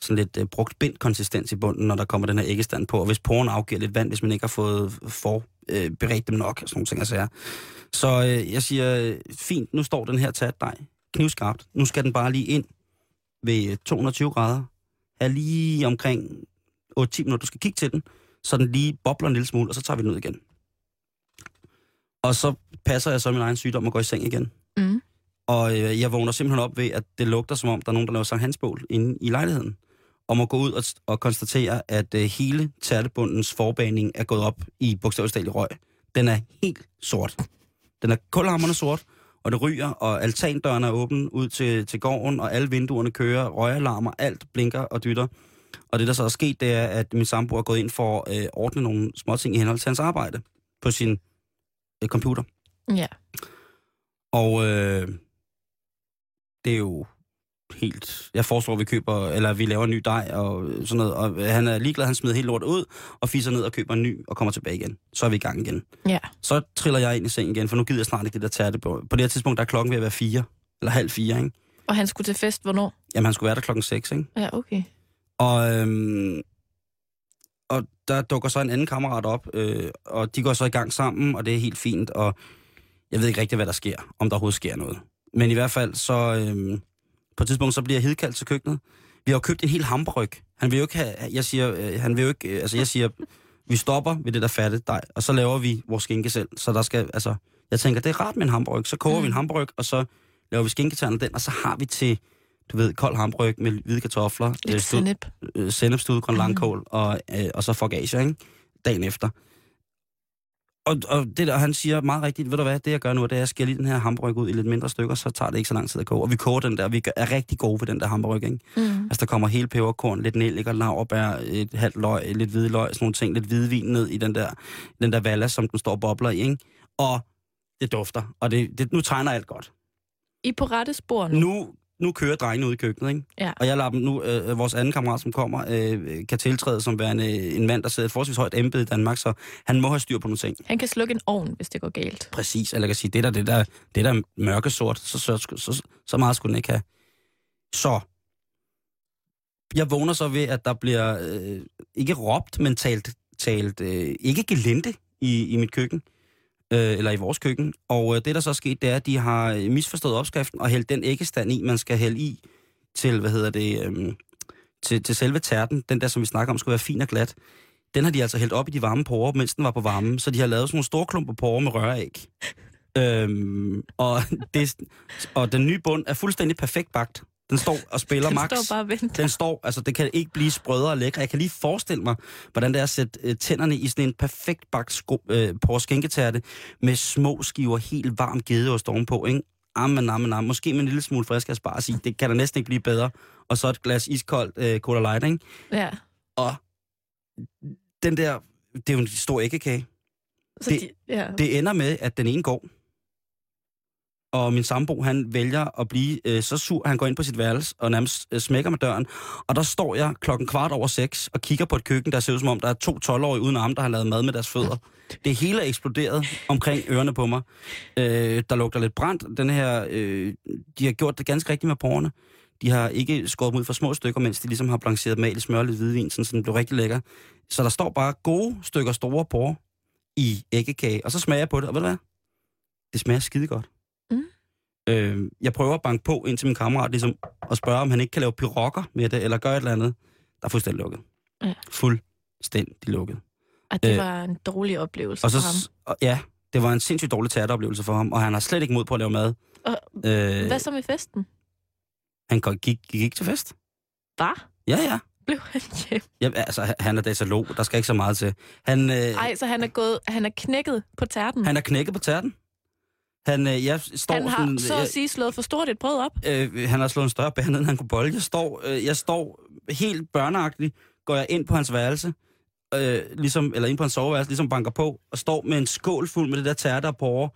[SPEAKER 2] sådan lidt øh, brugt bind konsistens i bunden, når der kommer den her æggestand på. Og hvis poren afgiver lidt vand, hvis man ikke har fået øh, for øh, beredt dem nok, og sådan nogle ting, altså. Så øh, jeg siger, øh, fint, nu står den her tæt dej knivskarpt. Nu skal den bare lige ind ved øh, 220 grader. Er lige omkring 8-10 minutter. Du skal kigge til den, så den lige bobler en lille smule, og så tager vi den ud igen. Og så passer jeg så min egen sygdom og går i seng igen.
[SPEAKER 3] Mm.
[SPEAKER 2] Og øh, jeg vågner simpelthen op ved, at det lugter som om, der er nogen, der laver Sankt Hansbål inde i lejligheden. Og må gå ud og, og konstatere, at øh, hele tærtebundens forbaning er gået op i bogstaveligt i røg. Den er helt sort. Den er kulhamrende sort, og det ryger, og altandøren er åben ud til, til gården, og alle vinduerne kører, røgalarmer, alt blinker og dytter. Og det, der så er sket, det er, at min sambo er gået ind for at øh, ordne nogle små ting i henhold til hans arbejde på sin øh, computer.
[SPEAKER 3] Ja.
[SPEAKER 2] Og øh, det er jo helt... Jeg foreslår, at vi køber, eller vi laver en ny dej og sådan noget. Og øh, han er ligeglad, han smider helt lort ud, og fiser ned og køber en ny, og kommer tilbage igen. Så er vi i gang igen.
[SPEAKER 3] Ja.
[SPEAKER 2] Så triller jeg ind i sengen igen, for nu gider jeg snart ikke det der tærte på. På det her tidspunkt, der er klokken ved at være fire, eller halv fire, ikke?
[SPEAKER 3] Og han skulle til fest, hvornår?
[SPEAKER 2] Jamen, han skulle være der klokken 6, ikke?
[SPEAKER 3] Ja, okay.
[SPEAKER 2] Og, øhm, og der dukker så en anden kammerat op, øh, og de går så i gang sammen, og det er helt fint, og jeg ved ikke rigtig, hvad der sker, om der overhovedet sker noget. Men i hvert fald, så øh, på et tidspunkt, så bliver jeg hidkaldt til køkkenet. Vi har jo købt en hel hamburg. Han vil jo ikke have, jeg siger, øh, han vil jo ikke, øh, altså jeg siger, vi stopper ved det der fatte dej, og så laver vi vores skinke selv. Så der skal, altså, jeg tænker, det er rart med en hamburg. Så koger mm. vi en hamburg, og så laver vi skinketern den, og så har vi til, du ved, kold hamburg med hvide kartofler.
[SPEAKER 3] Lidt sennep.
[SPEAKER 2] Øh, sennepstud, grøn
[SPEAKER 3] Mhm.
[SPEAKER 2] langkål, og, øh, og så forgager, ikke? Dagen efter. Og, og det der, han siger meget rigtigt, ved du hvad, det jeg gør nu, det er, at jeg skærer lige den her hamburg ud i lidt mindre stykker, så tager det ikke så lang tid at koge. Og vi koger den der, vi er rigtig gode ved den der hamburg, ikke?
[SPEAKER 3] Mm.
[SPEAKER 2] Altså, der kommer hele peberkorn, lidt nellik og laverbær, et halvt løg, lidt hvidløg, sådan nogle ting, lidt hvidvin ned i den der, den der valla, som den står og bobler i, ikke? Og det dufter, og det, det, nu tegner alt godt.
[SPEAKER 3] I er på rette spor nu.
[SPEAKER 2] Nu, nu kører drengene ud i køkkenet, ikke?
[SPEAKER 3] Ja.
[SPEAKER 2] Og jeg lader dem nu, øh, vores anden kammerat, som kommer, øh, kan tiltræde som værende en mand, der sidder et forholdsvis højt embede i Danmark, så han må have styr på nogle ting.
[SPEAKER 3] Han kan slukke en ovn, hvis det går galt.
[SPEAKER 2] Præcis, eller jeg kan sige, det der, det der, det der mørkesort, så, så, så, så meget skulle den ikke have. Så, jeg vågner så ved, at der bliver øh, ikke råbt, men talt, talt øh, ikke gelente i, i mit køkken, øh, eller i vores køkken. Og øh, det, der så er sket, det er, at de har øh, misforstået opskriften og hældt den æggestand i, man skal hælde i til, hvad hedder det, øh, til, til selve tærten. Den der, som vi snakker om, skulle være fin og glat. Den har de altså hældt op i de varme porer, mens den var på varme. Så de har lavet sådan nogle store klumper porer med røræg. Øhm, og, det, og den nye bund er fuldstændig perfekt bagt. Den står og spiller
[SPEAKER 3] Den
[SPEAKER 2] max.
[SPEAKER 3] står bare og venter.
[SPEAKER 2] Den står, altså det kan ikke blive sprødere og lækre. Jeg kan lige forestille mig, hvordan det er at sætte øh, tænderne i sådan en perfekt bagt sko, øh, på skænketærte med små skiver helt varm gedeost ovenpå, ikke? Amen, amen, amen. Måske med en lille smule frisk asparges i. Det kan da næsten ikke blive bedre. Og så et glas iskoldt øh, Cola Light, ikke?
[SPEAKER 3] Ja.
[SPEAKER 2] Og den der, det er jo en stor æggekage.
[SPEAKER 3] Så
[SPEAKER 2] Det-
[SPEAKER 3] de, ja.
[SPEAKER 2] Det ender med, at den ene går, og min sambo, han vælger at blive øh, så sur, at han går ind på sit værelse og nærmest øh, smækker med døren. Og der står jeg klokken kvart over seks og kigger på et køkken, der ser ud som om, der er to 12-årige uden arme, der har lavet mad med deres fødder. Det hele er eksploderet omkring ørerne på mig. Øh, der lugter lidt brændt. Den her, øh, de har gjort det ganske rigtigt med porrene. De har ikke skåret dem ud for små stykker, mens de ligesom har blancheret mal i smør og lidt hvidvin, sådan, så den blev rigtig lækker. Så der står bare gode stykker store porre i æggekage, og så smager jeg på det, og ved du hvad? Det smager skide godt. Øh, jeg prøver at banke på ind til min kammerat, ligesom, og spørge, om han ikke kan lave pirokker med det, eller gøre et eller andet. Der er fuldstændig lukket.
[SPEAKER 3] Ja.
[SPEAKER 2] Fuldstændig lukket.
[SPEAKER 3] Og det
[SPEAKER 2] øh,
[SPEAKER 3] var en dårlig oplevelse
[SPEAKER 2] Og så,
[SPEAKER 3] for ham.
[SPEAKER 2] og, ja, det var en sindssygt dårlig teateroplevelse for ham, og han har slet ikke mod på at lave mad.
[SPEAKER 3] Og
[SPEAKER 2] Øh,
[SPEAKER 3] Hvad så med festen?
[SPEAKER 2] han gik, gik, ikke til fest.
[SPEAKER 3] Hvad?
[SPEAKER 2] Ja, ja.
[SPEAKER 3] Blev han hjem?
[SPEAKER 2] ja altså, han er datalog, der skal ikke så meget til. Han, øh,
[SPEAKER 3] Ej, så han er gået, han er knækket på tærten.
[SPEAKER 2] han er knækket på tærten. Han, øh, jeg står
[SPEAKER 3] han har
[SPEAKER 2] sådan,
[SPEAKER 3] så at sige slået for stort et brød op.
[SPEAKER 2] øh, han har slået en større bær ned, end han kunne bolde. Jeg står, øh, jeg står helt børneagtigt, går jeg ind på hans værelse, øh, ligesom, eller ind på hans soveværelse, ligesom banker på, og står med en skål fuld med det der tærter og porre,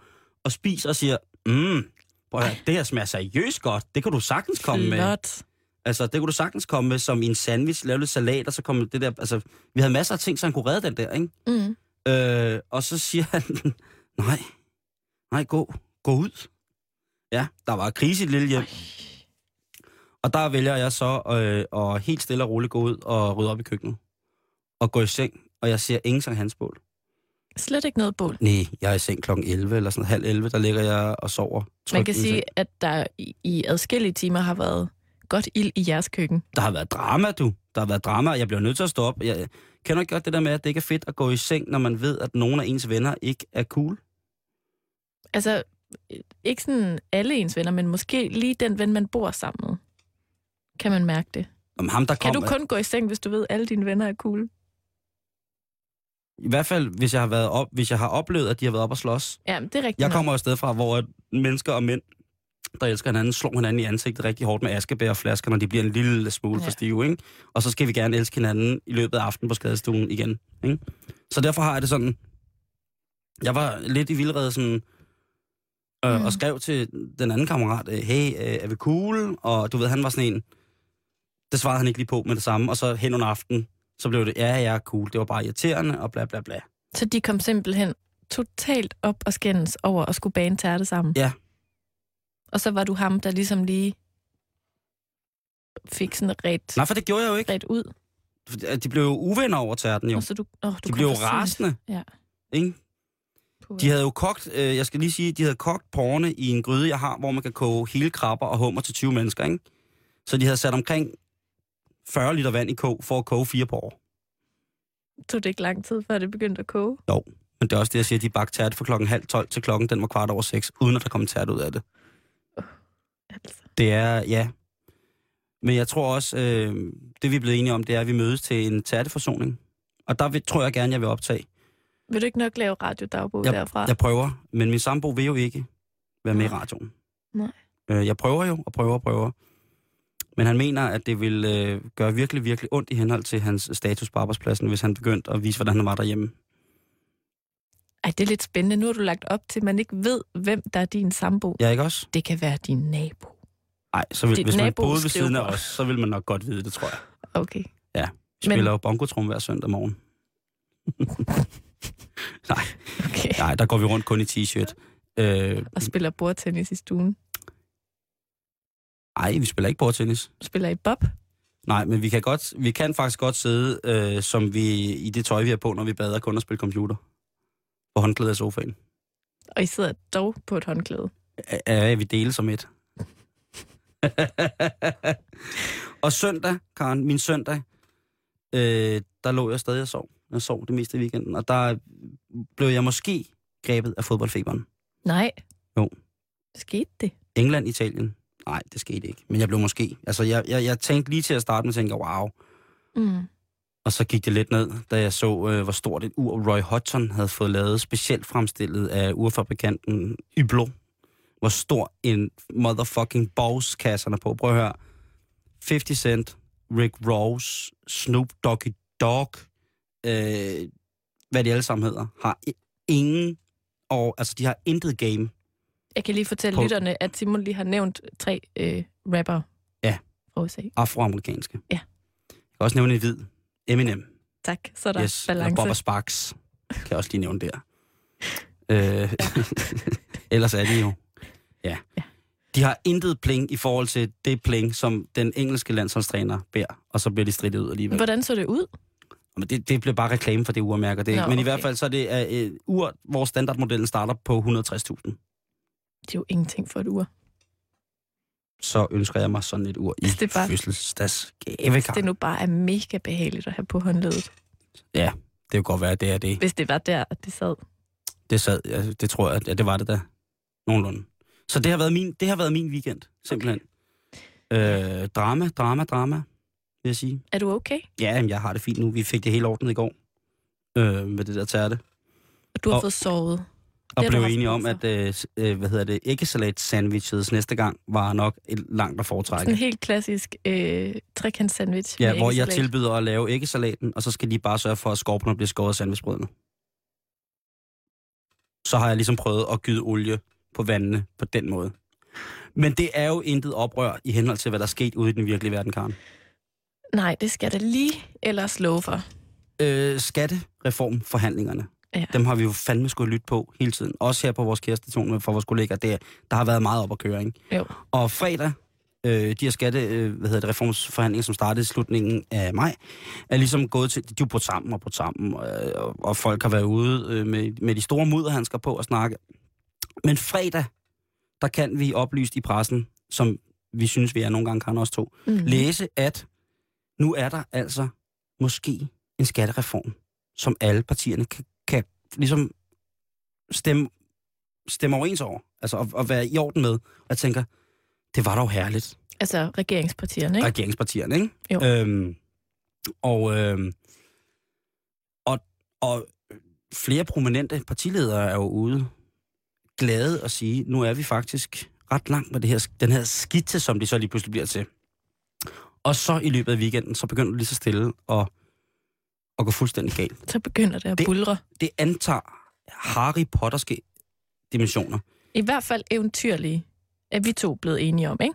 [SPEAKER 2] og spiser og siger, mm, prøv at det her smager seriøst godt. Det kan du sagtens komme med.
[SPEAKER 3] Flot.
[SPEAKER 2] Altså, det kunne du sagtens komme med som i en sandwich, lave lidt salat, og så komme det der... Altså, vi havde masser af ting, så han kunne redde den der, ikke?
[SPEAKER 3] Mm.
[SPEAKER 2] Øh, og så siger han, nej, nej, gå, gå ud. Ja, der var krise i et lille hjem. Og der vælger jeg så øh, at helt stille og roligt gå ud og rydde op i køkkenet. Og gå i seng, og jeg ser ingen Sankt Hansbål.
[SPEAKER 3] Slet ikke noget bål.
[SPEAKER 2] Nej, jeg er i seng klokken 11 eller sådan halv 11, der ligger jeg og sover.
[SPEAKER 3] Man kan sige, at der i, i adskillige timer har været godt ild i jeres køkken.
[SPEAKER 2] Der har været drama, du. Der har været drama, og jeg bliver nødt til at stå op. Jeg kender ikke godt det der med, at det ikke er fedt at gå i seng, når man ved, at nogle af ens venner ikke er cool.
[SPEAKER 3] Altså, ikke sådan alle ens venner, men måske lige den ven, man bor sammen med. Kan man mærke det?
[SPEAKER 2] Om ham, der
[SPEAKER 3] Kan
[SPEAKER 2] kom,
[SPEAKER 3] du kun gå i seng, hvis du ved, at alle dine venner er cool?
[SPEAKER 2] I hvert fald, hvis jeg har, været op, hvis jeg har oplevet, at de har været op og slås.
[SPEAKER 3] Ja, det er rigtigt.
[SPEAKER 2] Jeg kommer et sted fra, hvor mennesker og mænd, der elsker hinanden, slår hinanden i ansigtet rigtig hårdt med askebær og flasker, når de bliver en lille smule
[SPEAKER 3] Ja.
[SPEAKER 2] for stive, ikke? Og så skal vi gerne elske hinanden i løbet af aftenen på skadestuen igen, ikke? Så derfor har jeg det sådan... Jeg var lidt i vildrede sådan... Øh,
[SPEAKER 3] Mm.
[SPEAKER 2] Og skrev til den anden kammerat, øh, hey, øh, er vi cool? Og du ved, han var sådan en... Det svarede han ikke lige på med det samme. Og så hen under aften, så blev det, ja, jeg er cool. Det var bare irriterende, og bla bla bla.
[SPEAKER 3] Så de kom simpelthen totalt op og skændes over at skulle bane tærte sammen?
[SPEAKER 2] Ja.
[SPEAKER 3] Og så var du ham, der ligesom lige fik sådan ret,
[SPEAKER 2] Nej, for det gjorde jeg jo ikke.
[SPEAKER 3] ret ud?
[SPEAKER 2] De blev jo uvenner over tærten, jo.
[SPEAKER 3] Og så du, oh, du
[SPEAKER 2] De blev rasende,
[SPEAKER 3] Ja.
[SPEAKER 2] ikke? De havde jo kogt, øh, jeg skal lige sige, de havde kogt porrene i en gryde, jeg har, hvor man kan koge hele krabber og hummer til 20 mennesker, ikke? Så de havde sat omkring 40 liter vand i kog for at koge fire porre.
[SPEAKER 3] tog det ikke lang tid, før det begyndte at koge.
[SPEAKER 2] Men det er også det, jeg siger, de bagte tært fra klokken halv 12 til klokken, den var kvart over 6, uden at der kom tært ud af det.
[SPEAKER 3] Altså.
[SPEAKER 2] Det er, ja. Men jeg tror også, øh, det vi er blevet enige om, det er, at vi mødes til en tærteforsoning. Og der vil, tror jeg gerne, jeg vil optage.
[SPEAKER 3] Vil du ikke nok lave radiodagbog
[SPEAKER 2] Jeg-
[SPEAKER 3] derfra?
[SPEAKER 2] Jeg prøver, men min sambo vil jo ikke være med i radioen.
[SPEAKER 3] Nej.
[SPEAKER 2] Øh, jeg prøver jo, og prøver og prøver. Men han mener, at det vil øh, gøre virkelig, virkelig ondt i henhold til hans status på arbejdspladsen, hvis han begyndte at vise, hvordan han var derhjemme.
[SPEAKER 3] Ej, det er lidt spændende. Nu har du lagt op til, at man ikke ved, hvem der er din sambo.
[SPEAKER 2] Ja, ikke også?
[SPEAKER 3] Det kan være din nabo.
[SPEAKER 2] Nej, så vil,
[SPEAKER 3] Dit
[SPEAKER 2] hvis man boede ved siden af os, så vil man nok godt vide det, tror jeg.
[SPEAKER 3] Okay.
[SPEAKER 2] Vi
[SPEAKER 3] Men-
[SPEAKER 2] spiller jo bongotrum hver søndag morgen. nej,
[SPEAKER 3] okay.
[SPEAKER 2] nej, der går vi rundt kun i t-shirt. Øh,
[SPEAKER 3] Og spiller bordtennis i stuen.
[SPEAKER 2] ej, vi spiller ikke bordtennis.
[SPEAKER 3] Spiller i bob.
[SPEAKER 2] Nej, men vi kan, godt, vi kan faktisk godt sidde, øh, som vi i det tøj, vi har på, når vi bader, kun og spille computer. På håndklædet af sofaen.
[SPEAKER 3] Og I sidder dog på et håndklæde.
[SPEAKER 2] Ja, vi deler som et. og søndag, Karen, min søndag, øh, der lå jeg stadig og sov. Jeg sov det meste af weekenden, og der blev jeg måske grebet af fodboldfeberen.
[SPEAKER 3] Nej.
[SPEAKER 2] Jo.
[SPEAKER 3] Skete det?
[SPEAKER 2] England, Italien. Nej, det skete ikke. Men jeg blev måske. Altså, jeg, jeg, jeg tænkte lige til at starte med, tænke, wow.
[SPEAKER 3] Mm.
[SPEAKER 2] Og så gik det lidt ned, da jeg så, øh, hvor stort et ur Roy Hodgson havde fået lavet, specielt fremstillet af urfabrikanten Yblo. Hvor stor en motherfucking bowskasserne på. Prøv at høre. 50 Cent, Rick Ross, Snoop Doggy Dogg, øh, hvad de alle sammen hedder, har ingen, og altså de har intet game.
[SPEAKER 3] Jeg kan lige fortælle
[SPEAKER 2] På-
[SPEAKER 3] lytterne, at Simon lige har nævnt tre øh, rapper
[SPEAKER 2] Ja.
[SPEAKER 3] fra USA.
[SPEAKER 2] Afroamerikanske.
[SPEAKER 3] Ja.
[SPEAKER 2] Jeg kan også nævne en hvid. Eminem.
[SPEAKER 3] Tak, så er der
[SPEAKER 2] yes,
[SPEAKER 3] balance.
[SPEAKER 2] Bobber Sparks. Kan jeg også lige nævne der. øh, ellers er de jo... Ja.
[SPEAKER 3] Ja.
[SPEAKER 2] De har intet pling i forhold til det pling, som den engelske landsholdstræner bærer, og så bliver de strittet ud alligevel.
[SPEAKER 3] Hvordan så det ud?
[SPEAKER 2] Men det, det bliver bare reklame for det urmærke. Det,
[SPEAKER 3] Nå,
[SPEAKER 2] Men i
[SPEAKER 3] okay.
[SPEAKER 2] hvert fald så er det uh, ur, hvor standardmodellen starter på 160.000.
[SPEAKER 3] Det er jo ingenting for et ur.
[SPEAKER 2] Så ønsker jeg mig sådan et ur i
[SPEAKER 3] Hvis det bare-
[SPEAKER 2] fødselsdagsgave.
[SPEAKER 3] Hvis det nu bare er mega behageligt at have på håndledet.
[SPEAKER 2] Ja, det kan godt være, det er det.
[SPEAKER 3] Hvis det var der, at det sad.
[SPEAKER 2] Det sad, ja, det tror jeg, ja, det var det da. Nogenlunde. Så det har været min, det har været min weekend, simpelthen. Okay. Øh, drama, drama, drama, vil jeg sige.
[SPEAKER 3] Er du okay?
[SPEAKER 2] Ja, jamen, jeg har det fint nu. Vi fik det hele ordnet i går. Øh, med det der tærte.
[SPEAKER 3] Og du har
[SPEAKER 2] Og-
[SPEAKER 3] fået sovet.
[SPEAKER 2] Og
[SPEAKER 3] har
[SPEAKER 2] blev enige om, at øh, øh, hvad hedder det, æggesalat sandwiches næste gang var nok et langt at foretrække.
[SPEAKER 3] Sådan en helt klassisk øh, trekant sandwich.
[SPEAKER 2] Ja, hvor jeg tilbyder at lave æggesalaten, og så skal de bare sørge for, at skorpene bliver skåret af sandwichbrødene. Så har jeg ligesom prøvet at gyde olie på vandene på den måde. Men det er jo intet oprør i henhold til, hvad der er sket ude i den virkelige verden, Karen.
[SPEAKER 3] Nej, det skal da lige ellers love for.
[SPEAKER 2] Øh, skattereformforhandlingerne.
[SPEAKER 3] Ja.
[SPEAKER 2] Dem har vi jo fandme skulle lytte på hele tiden. Også her på vores kærestation for vores kollegaer. Det, der har været meget op at køre, ikke?
[SPEAKER 3] Jo.
[SPEAKER 2] Og fredag, øh, de her skatte, øh, hvad hedder det, reformsforhandlinger, som startede i slutningen af maj, er ligesom gået til, de er jo brudt sammen og brudt sammen, øh, og, og folk har været ude øh, med, med de store mudderhandsker på at snakke. Men fredag, der kan vi oplyst i pressen, som vi synes, vi er nogle gange kan også to,
[SPEAKER 3] Mm.
[SPEAKER 2] læse, at nu er der altså måske en skattereform, som alle partierne kan, kan ligesom stemme, stemme overens over, altså og, og være i orden med. Og jeg tænker, det var dog herligt,
[SPEAKER 3] Altså regeringspartierne, ikke?
[SPEAKER 2] regeringspartierne, ikke?
[SPEAKER 3] Jo.
[SPEAKER 2] Øhm, og, øhm, og, og flere prominente partiledere er jo ude glade at sige, nu er vi faktisk ret langt med det her, den her skitse, som det så lige pludselig bliver til. Og så i løbet af weekenden, så begynder det lige så stille at, at gå fuldstændig galt.
[SPEAKER 3] Så begynder det at
[SPEAKER 2] Det-
[SPEAKER 3] bulre.
[SPEAKER 2] Det antager Harry Potterske dimensioner.
[SPEAKER 3] I hvert fald eventyrlige er vi to blevet enige om, ikke?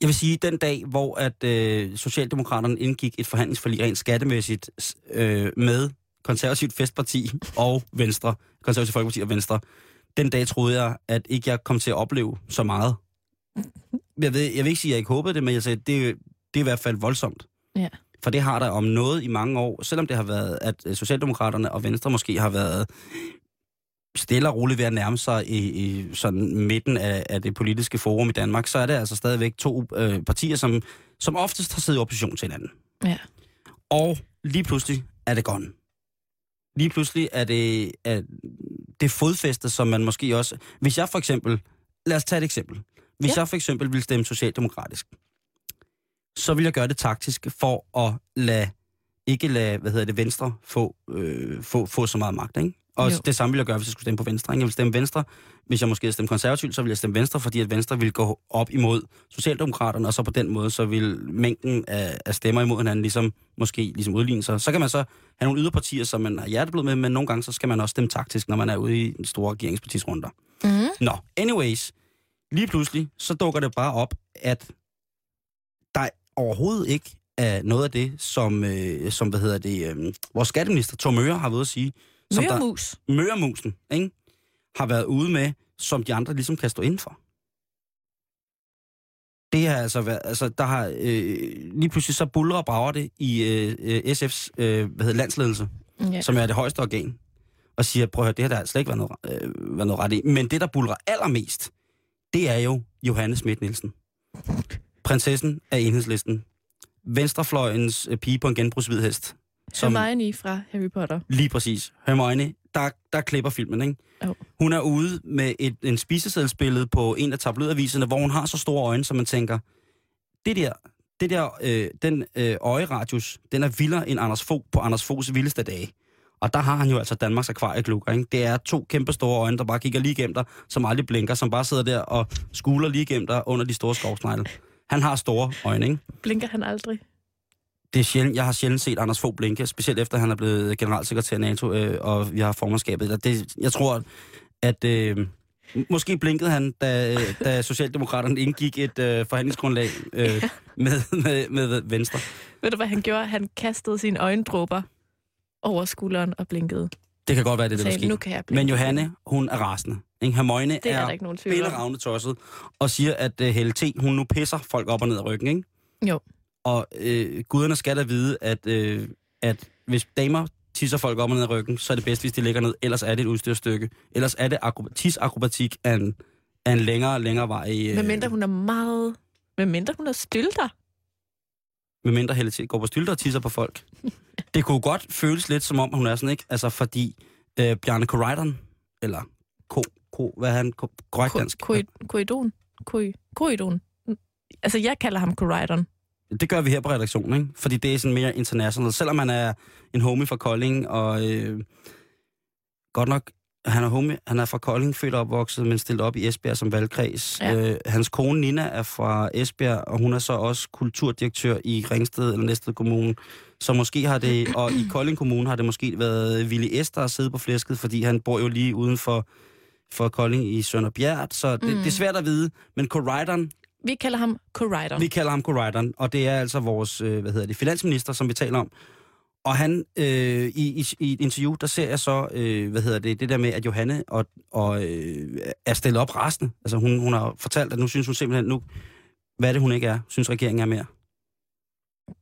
[SPEAKER 2] Jeg vil sige, den dag, hvor at øh, Socialdemokraterne indgik et forhandlingsforlig rent skattemæssigt øh, med Konservativt Festparti og Venstre, Konservativt Folkeparti og Venstre, den dag troede jeg, at ikke jeg kom til at opleve så meget. Jeg, ved, jeg vil ikke sige, at jeg ikke håbede det, men jeg sagde, det, det er i hvert fald voldsomt.
[SPEAKER 3] Ja.
[SPEAKER 2] For det har der om noget i mange år, selvom det har været, at øh, Socialdemokraterne og Venstre måske har været stille og roligt ved at nærme sig i, i sådan midten af, af det politiske forum i Danmark, så er det altså stadigvæk to øh, partier, som, som oftest har siddet i opposition til hinanden.
[SPEAKER 3] Ja.
[SPEAKER 2] Og lige pludselig er det gone. Lige pludselig er det, er det fodfæste, som man måske også... Hvis jeg for eksempel... Lad os tage et eksempel. Hvis ja. jeg for eksempel vil stemme socialdemokratisk, så vil jeg gøre det taktisk for at lade, ikke lade, hvad hedder det, Venstre få, øh, få, få så meget magt, ikke? Og
[SPEAKER 3] Jo.
[SPEAKER 2] det samme vil jeg gøre, hvis jeg skulle stemme på Venstre. Ikke? Jeg vil stemme Venstre. Hvis jeg måske havde stemt konservativt, så vil jeg stemme Venstre, fordi at Venstre vil gå op imod Socialdemokraterne, og så på den måde, så vil mængden af, af stemmer imod hinanden ligesom, måske ligesom udligne sig. Så kan man så have nogle yderpartier, som man har hjerteblod med, men nogle gange så skal man også stemme taktisk, når man er ude i en store regeringspartisrunder.
[SPEAKER 3] Mm.
[SPEAKER 2] Nå, anyways. Lige pludselig, så dukker det bare op, at der overhovedet ikke er noget af det, som, øh, som hvad hedder det, øh, vores skatteminister Tom Møre har været at sige, som der,
[SPEAKER 3] Mørmus.
[SPEAKER 2] Møremusen, ikke? har været ude med, som de andre ligesom kan stå indenfor. Det har altså været, altså der har, øh, lige pludselig så buller og brager det i øh, øh, SF's øh, hvad hedder, landsledelse,
[SPEAKER 3] Ja.
[SPEAKER 2] som er det højeste organ, og siger, prøv at høre, det har der slet ikke været noget, øh, været noget ret i. Men det, der buller allermest, det er jo Johanne Schmidt Nielsen. Prinsessen af enhedslisten. Venstrefløjens øh, pige på en genbrugshvid hest.
[SPEAKER 3] Som... Hermione fra Harry Potter.
[SPEAKER 2] Lige præcis. Hermione, der, der klipper filmen, ikke?
[SPEAKER 3] Jo.
[SPEAKER 2] Hun er ude med et, en spisesedselsbillede på en af tabloidaviserne, hvor hun har så store øjne, som man tænker, det der, det der øh, den øh, øjeradius, den er vildere end Anders Fogh på Anders Foghs vildeste dage. Og der har han jo altså Danmarks akvarieklukker, ikke? Det er to kæmpe store øjne, der bare kigger lige igennem dig, som aldrig blinker, som bare sidder der og skuler lige igennem dig under de store skovsnegle. Han har store øjne, ikke?
[SPEAKER 3] Blinker han aldrig?
[SPEAKER 2] Det er sjældent, jeg har sjældent set Anders Fogh blinke, specielt efter han er blevet generalsekretær i NATO, øh, og vi har formandskabet. Det, jeg tror, at øh, måske blinkede han, da, da Socialdemokraterne indgik et øh, forhandlingsgrundlag øh, med, med, med Venstre.
[SPEAKER 3] Ved du, hvad han gjorde? Han kastede sine øjendråber over skulderen og blinkede.
[SPEAKER 2] Det kan godt være, det er det, der
[SPEAKER 3] Sagde, nu
[SPEAKER 2] sker.
[SPEAKER 3] kan jeg blinke.
[SPEAKER 2] Men Johanne, hun er rasende. Ikke? Hermione
[SPEAKER 3] det er,
[SPEAKER 2] er,
[SPEAKER 3] der ikke nogen tvivl
[SPEAKER 2] tosset, og siger, at uh, Helle T, hun nu pisser folk op og ned ad ryggen, ikke?
[SPEAKER 3] Jo.
[SPEAKER 2] Og øh, guderne skal da vide, at, øh, at hvis damer tisser folk op og ned ad ryggen, så er det bedst, hvis de ligger ned. Ellers er det et udstyrstykke. Ellers er det akrobat- tisakrobatik af en, af en længere, længere vej. Øh,
[SPEAKER 3] Hvad mindre hun er meget... Hvad mindre hun er stylter.
[SPEAKER 2] med mindre Helle T går på stylter og tisser på folk. det kunne godt føles lidt, som om hun er sådan, ikke? Altså, fordi øh, Bjarne Corridon, eller Ko, Ko, hvad han? Ko, korrekt dansk?
[SPEAKER 3] Ko- Koidon. Ko- Koidon. Altså, jeg kalder ham Koridon.
[SPEAKER 2] Det gør vi her på redaktionen, ikke? Fordi det er sådan mere international. Selvom man er en homie fra Kolding, og øh, godt nok, han er, homie, han er fra Kolding, født og opvokset, men stillet op i Esbjerg som valgkreds.
[SPEAKER 3] Ja.
[SPEAKER 2] Øh, hans kone Nina er fra Esbjerg, og hun er så også kulturdirektør i Ringsted eller Næstved Kommune. Så måske har det, og i Kolding Kommune har det måske været Willy S, der har siddet på flæsket, fordi han bor jo lige uden for, for Kolding i Sønderbjerg. Så det,
[SPEAKER 3] Mm.
[SPEAKER 2] mm. det er svært at vide, men Corridon,
[SPEAKER 3] Vi kalder ham Koridon.
[SPEAKER 2] vi kalder ham Corridon, og det er altså vores, øh, hvad hedder det, finansminister, som vi taler om. Og han, øh, i, i, i et interview, der ser jeg så, øh, hvad hedder det, det der med, at Johanne og, og, øh, er stillet op resten. Altså hun, hun har fortalt, at nu synes hun simpelthen, nu, hvad er det, hun ikke er, synes regeringen er mere.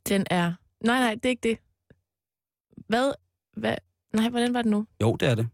[SPEAKER 3] Den er... Nej, nej, det er ikke det. Hvad? Hvad? Nej, hvordan var det nu?
[SPEAKER 2] Jo, det er det.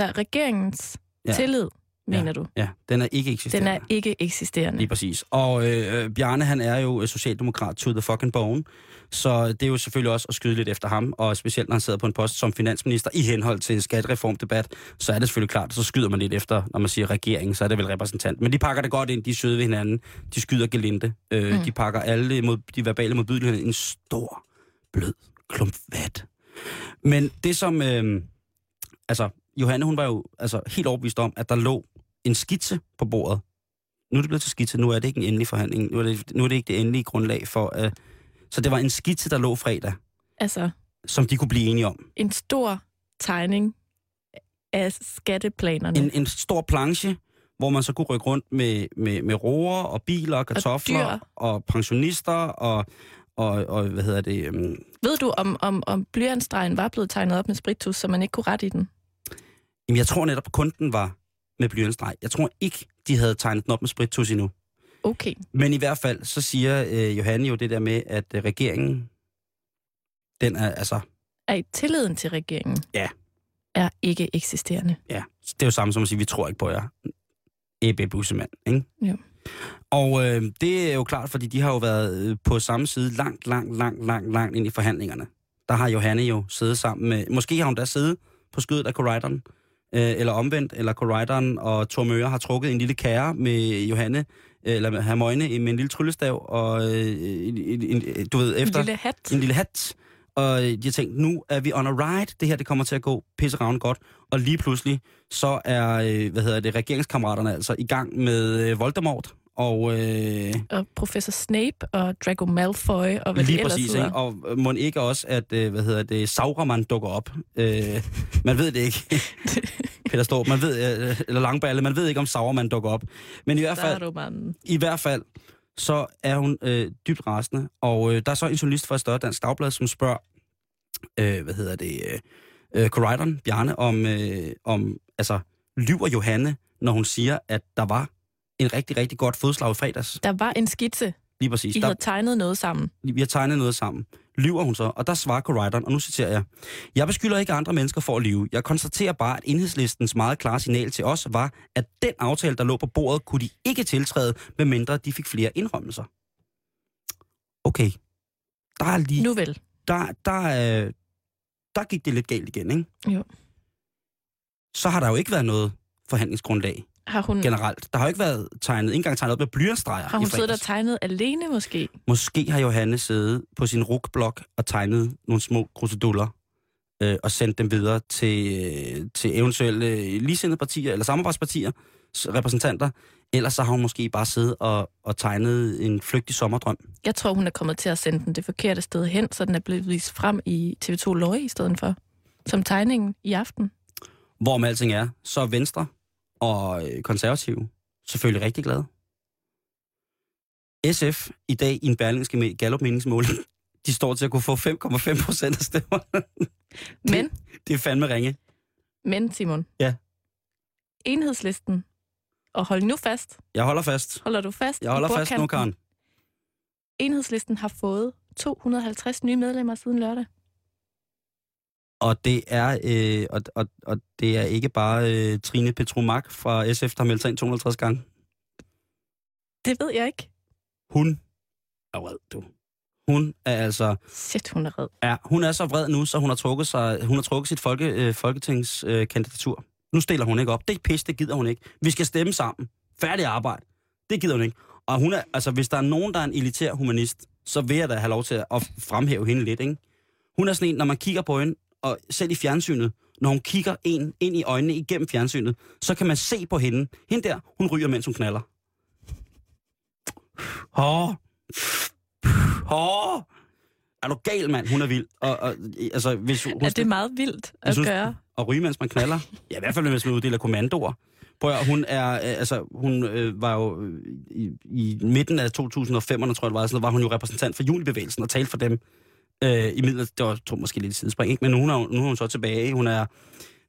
[SPEAKER 3] Altså, regeringens
[SPEAKER 2] Ja.
[SPEAKER 3] tillid, mener
[SPEAKER 2] Ja.
[SPEAKER 3] du?
[SPEAKER 2] Ja, den er ikke
[SPEAKER 3] Den
[SPEAKER 2] eksisterende.
[SPEAKER 3] er ikke eksisterende.
[SPEAKER 2] Lige præcis. Og øh, Bjarne, han er jo øh, socialdemokrat to the fucking bone. Så det er jo selvfølgelig også at skyde lidt efter ham, og specielt når han sidder på en post som finansminister i henhold til skattereformdebat, så er det selvfølgelig klart, så skyder man lidt efter, når man siger regering, så er det vel repræsentant. Men de pakker det godt ind, de er søde ved hinanden, de skyder gelinde, øh,
[SPEAKER 3] Mm.
[SPEAKER 2] de pakker alle mod, de verbale modbydeligheder i en stor, blød klump vat. Men det som, øh, altså Johanne, hun var jo altså, helt overbevist om, at der lå en skitse på bordet, nu er det blevet til skitse, nu er det ikke en endelig forhandling, nu er det, nu er det ikke det endelige grundlag for... Uh, så det var en skitse, der lå fredag,
[SPEAKER 3] Altså,
[SPEAKER 2] som de kunne blive enige om.
[SPEAKER 3] en stor tegning af skatteplanerne.
[SPEAKER 2] En, en stor planche, hvor man så kunne rykke rundt med, med, med roer og biler og kartofler
[SPEAKER 3] dyr.
[SPEAKER 2] og, og pensionister og, og, og, hvad hedder det... Um,
[SPEAKER 3] Ved du, om, om, om blyantstregen var blevet tegnet op med spritus, så man ikke kunne rette i den?
[SPEAKER 2] Jamen, jeg tror netop, at kunden var med blyantstreg. Jeg tror ikke, de havde tegnet den op med spritus endnu.
[SPEAKER 3] Okay.
[SPEAKER 2] Men i hvert fald, så siger øh, Johanne jo det der med, at øh, regeringen den er altså...
[SPEAKER 3] Er i tilliden til regeringen?
[SPEAKER 2] Ja.
[SPEAKER 3] Er ikke eksisterende.
[SPEAKER 2] Ja, det er jo samme som at sige, vi tror ikke på jer. Ebbe Bussemand, ikke?
[SPEAKER 3] Jo.
[SPEAKER 2] Og øh, det er jo klart, fordi de har jo været øh, på samme side langt, langt, langt, langt, langt ind i forhandlingerne. Der har Johanne jo siddet sammen med... Måske har hun da siddet på skødet af Corridon, øh, eller omvendt, eller Corridon og Thor Møre har trukket en lille kære med Johanne, øh, eller med Hermøjne med en lille tryllestav, og øh, en, en, du ved, efter...
[SPEAKER 3] En lille hat.
[SPEAKER 2] En lille hat. Og de har tænkt, nu er vi on a ride, det her det kommer til at gå pisseravn godt. Og lige pludselig, så er, øh, hvad hedder det, regeringskammeraterne altså i gang med øh, Voldemort. Og, øh,
[SPEAKER 3] Og professor Snape og Draco Malfoy og hvad
[SPEAKER 2] lige præcis, ikke? og må ikke også, at, øh, hvad hedder det, Sauron dukker op. Øh, man ved det ikke. Peter Storp, man ved, øh, eller Langballe, man ved ikke, om Sauron dukker op. Men i hvert fald, i hvert fald, så er hun øh, dybt rasende. Og øh, der er så en journalist fra et større dansk dagblad, som spørger, øh, hvad hedder det, øh, øh, Corridon, Bjarne, om, øh, om, altså, lyver Johanne, når hun siger, at der var en rigtig, rigtig godt fodslag i fredags.
[SPEAKER 3] Der var en skitse.
[SPEAKER 2] Lige præcis.
[SPEAKER 3] I
[SPEAKER 2] Der,
[SPEAKER 3] havde tegnet noget sammen.
[SPEAKER 2] vi har tegnet noget sammen. Lyver hun så? Og der svarer Corridon, og nu citerer jeg. Jeg beskylder ikke andre mennesker for at lyve. Jeg konstaterer bare, at enhedslistens meget klare signal til os var, at den aftale, der lå på bordet, kunne de ikke tiltræde, medmindre de fik flere indrømmelser. Okay. Der er lige...
[SPEAKER 3] Nu vel.
[SPEAKER 2] Der, der, øh, der gik det lidt galt igen, ikke?
[SPEAKER 3] Jo.
[SPEAKER 2] Så har der jo ikke været noget forhandlingsgrundlag
[SPEAKER 3] Har hun,
[SPEAKER 2] generelt. Der har jo ikke været tegnet, ikke engang tegnet op med blyantstreger
[SPEAKER 3] har hun siddet og tegnet alene måske?
[SPEAKER 2] Måske har Johanne siddet på sin rugblok og tegnet nogle små kruseduller øh, og sendt dem videre til, øh, til eventuelle øh, ligesindede partier eller samarbejdspartier repræsentanter. Ellers så har hun måske bare siddet og, og tegnet en flygtig sommerdrøm.
[SPEAKER 3] Jeg tror, hun er kommet til at sende den det forkerte sted hen, så den er blevet vist frem i TV2 Løje i stedet for. Som tegningen i aften.
[SPEAKER 2] Hvorom alting er, så er Venstre og konservative selvfølgelig rigtig glade. SF i dag i en berlingske Gallup meningsmåling, de står til at kunne få 5,5 procent af stemmerne.
[SPEAKER 3] Men,
[SPEAKER 2] Det er fandme ringe.
[SPEAKER 3] men Simon.
[SPEAKER 2] Ja.
[SPEAKER 3] Enhedslisten. Og hold nu fast.
[SPEAKER 2] Jeg holder fast.
[SPEAKER 3] Holder du fast?
[SPEAKER 2] Jeg holder fast nu? Karen.
[SPEAKER 3] Enhedslisten har fået 250 nye medlemmer siden lørdag.
[SPEAKER 2] Og det er, øh, og, og, og det er ikke bare øh, Trine Petromak fra SF, der har meldt sig ind 250 gange.
[SPEAKER 3] Det ved jeg ikke.
[SPEAKER 2] Hun er vred, du. Hun er altså,
[SPEAKER 3] Shit, hun er red.
[SPEAKER 2] ja, hun er så vred nu, så hun har trukket, sig, hun har trukket sit folke, øh, folketingskandidatur. Øh, nu stiller hun ikke op. Det er pis, det gider hun ikke. Vi skal stemme sammen. Færdig arbejde. Det gider hun ikke. Og hun er, altså, hvis der er nogen, der er en elitær humanist, så vil jeg da have lov til at at fremhæve hende lidt, ikke? Hun er sådan en, når man kigger på hende, og selv i fjernsynet, når hun kigger en ind i øjnene igennem fjernsynet, så kan man se på hende. Hende der, hun ryger, mens hun knaller. Åh. Åh. Er du gal, mand? Hun er vild. Og, og, altså, hvis hun,
[SPEAKER 3] Er det meget vildt at
[SPEAKER 2] synes-
[SPEAKER 3] gøre?
[SPEAKER 2] at ryge, mens man knaller. Ja, i hvert fald, hvis man uddeler kommandoer. Prøv at, hun er, øh, altså, hun øh, var jo øh, i, i midten af 2005'erne, tror jeg det var, sådan, var hun jo repræsentant for junibevægelsen og talte for dem. Øh, I midten, det var tror, måske lidt sidespring, ikke? men nu, hun er, nu er hun så tilbage. Hun er,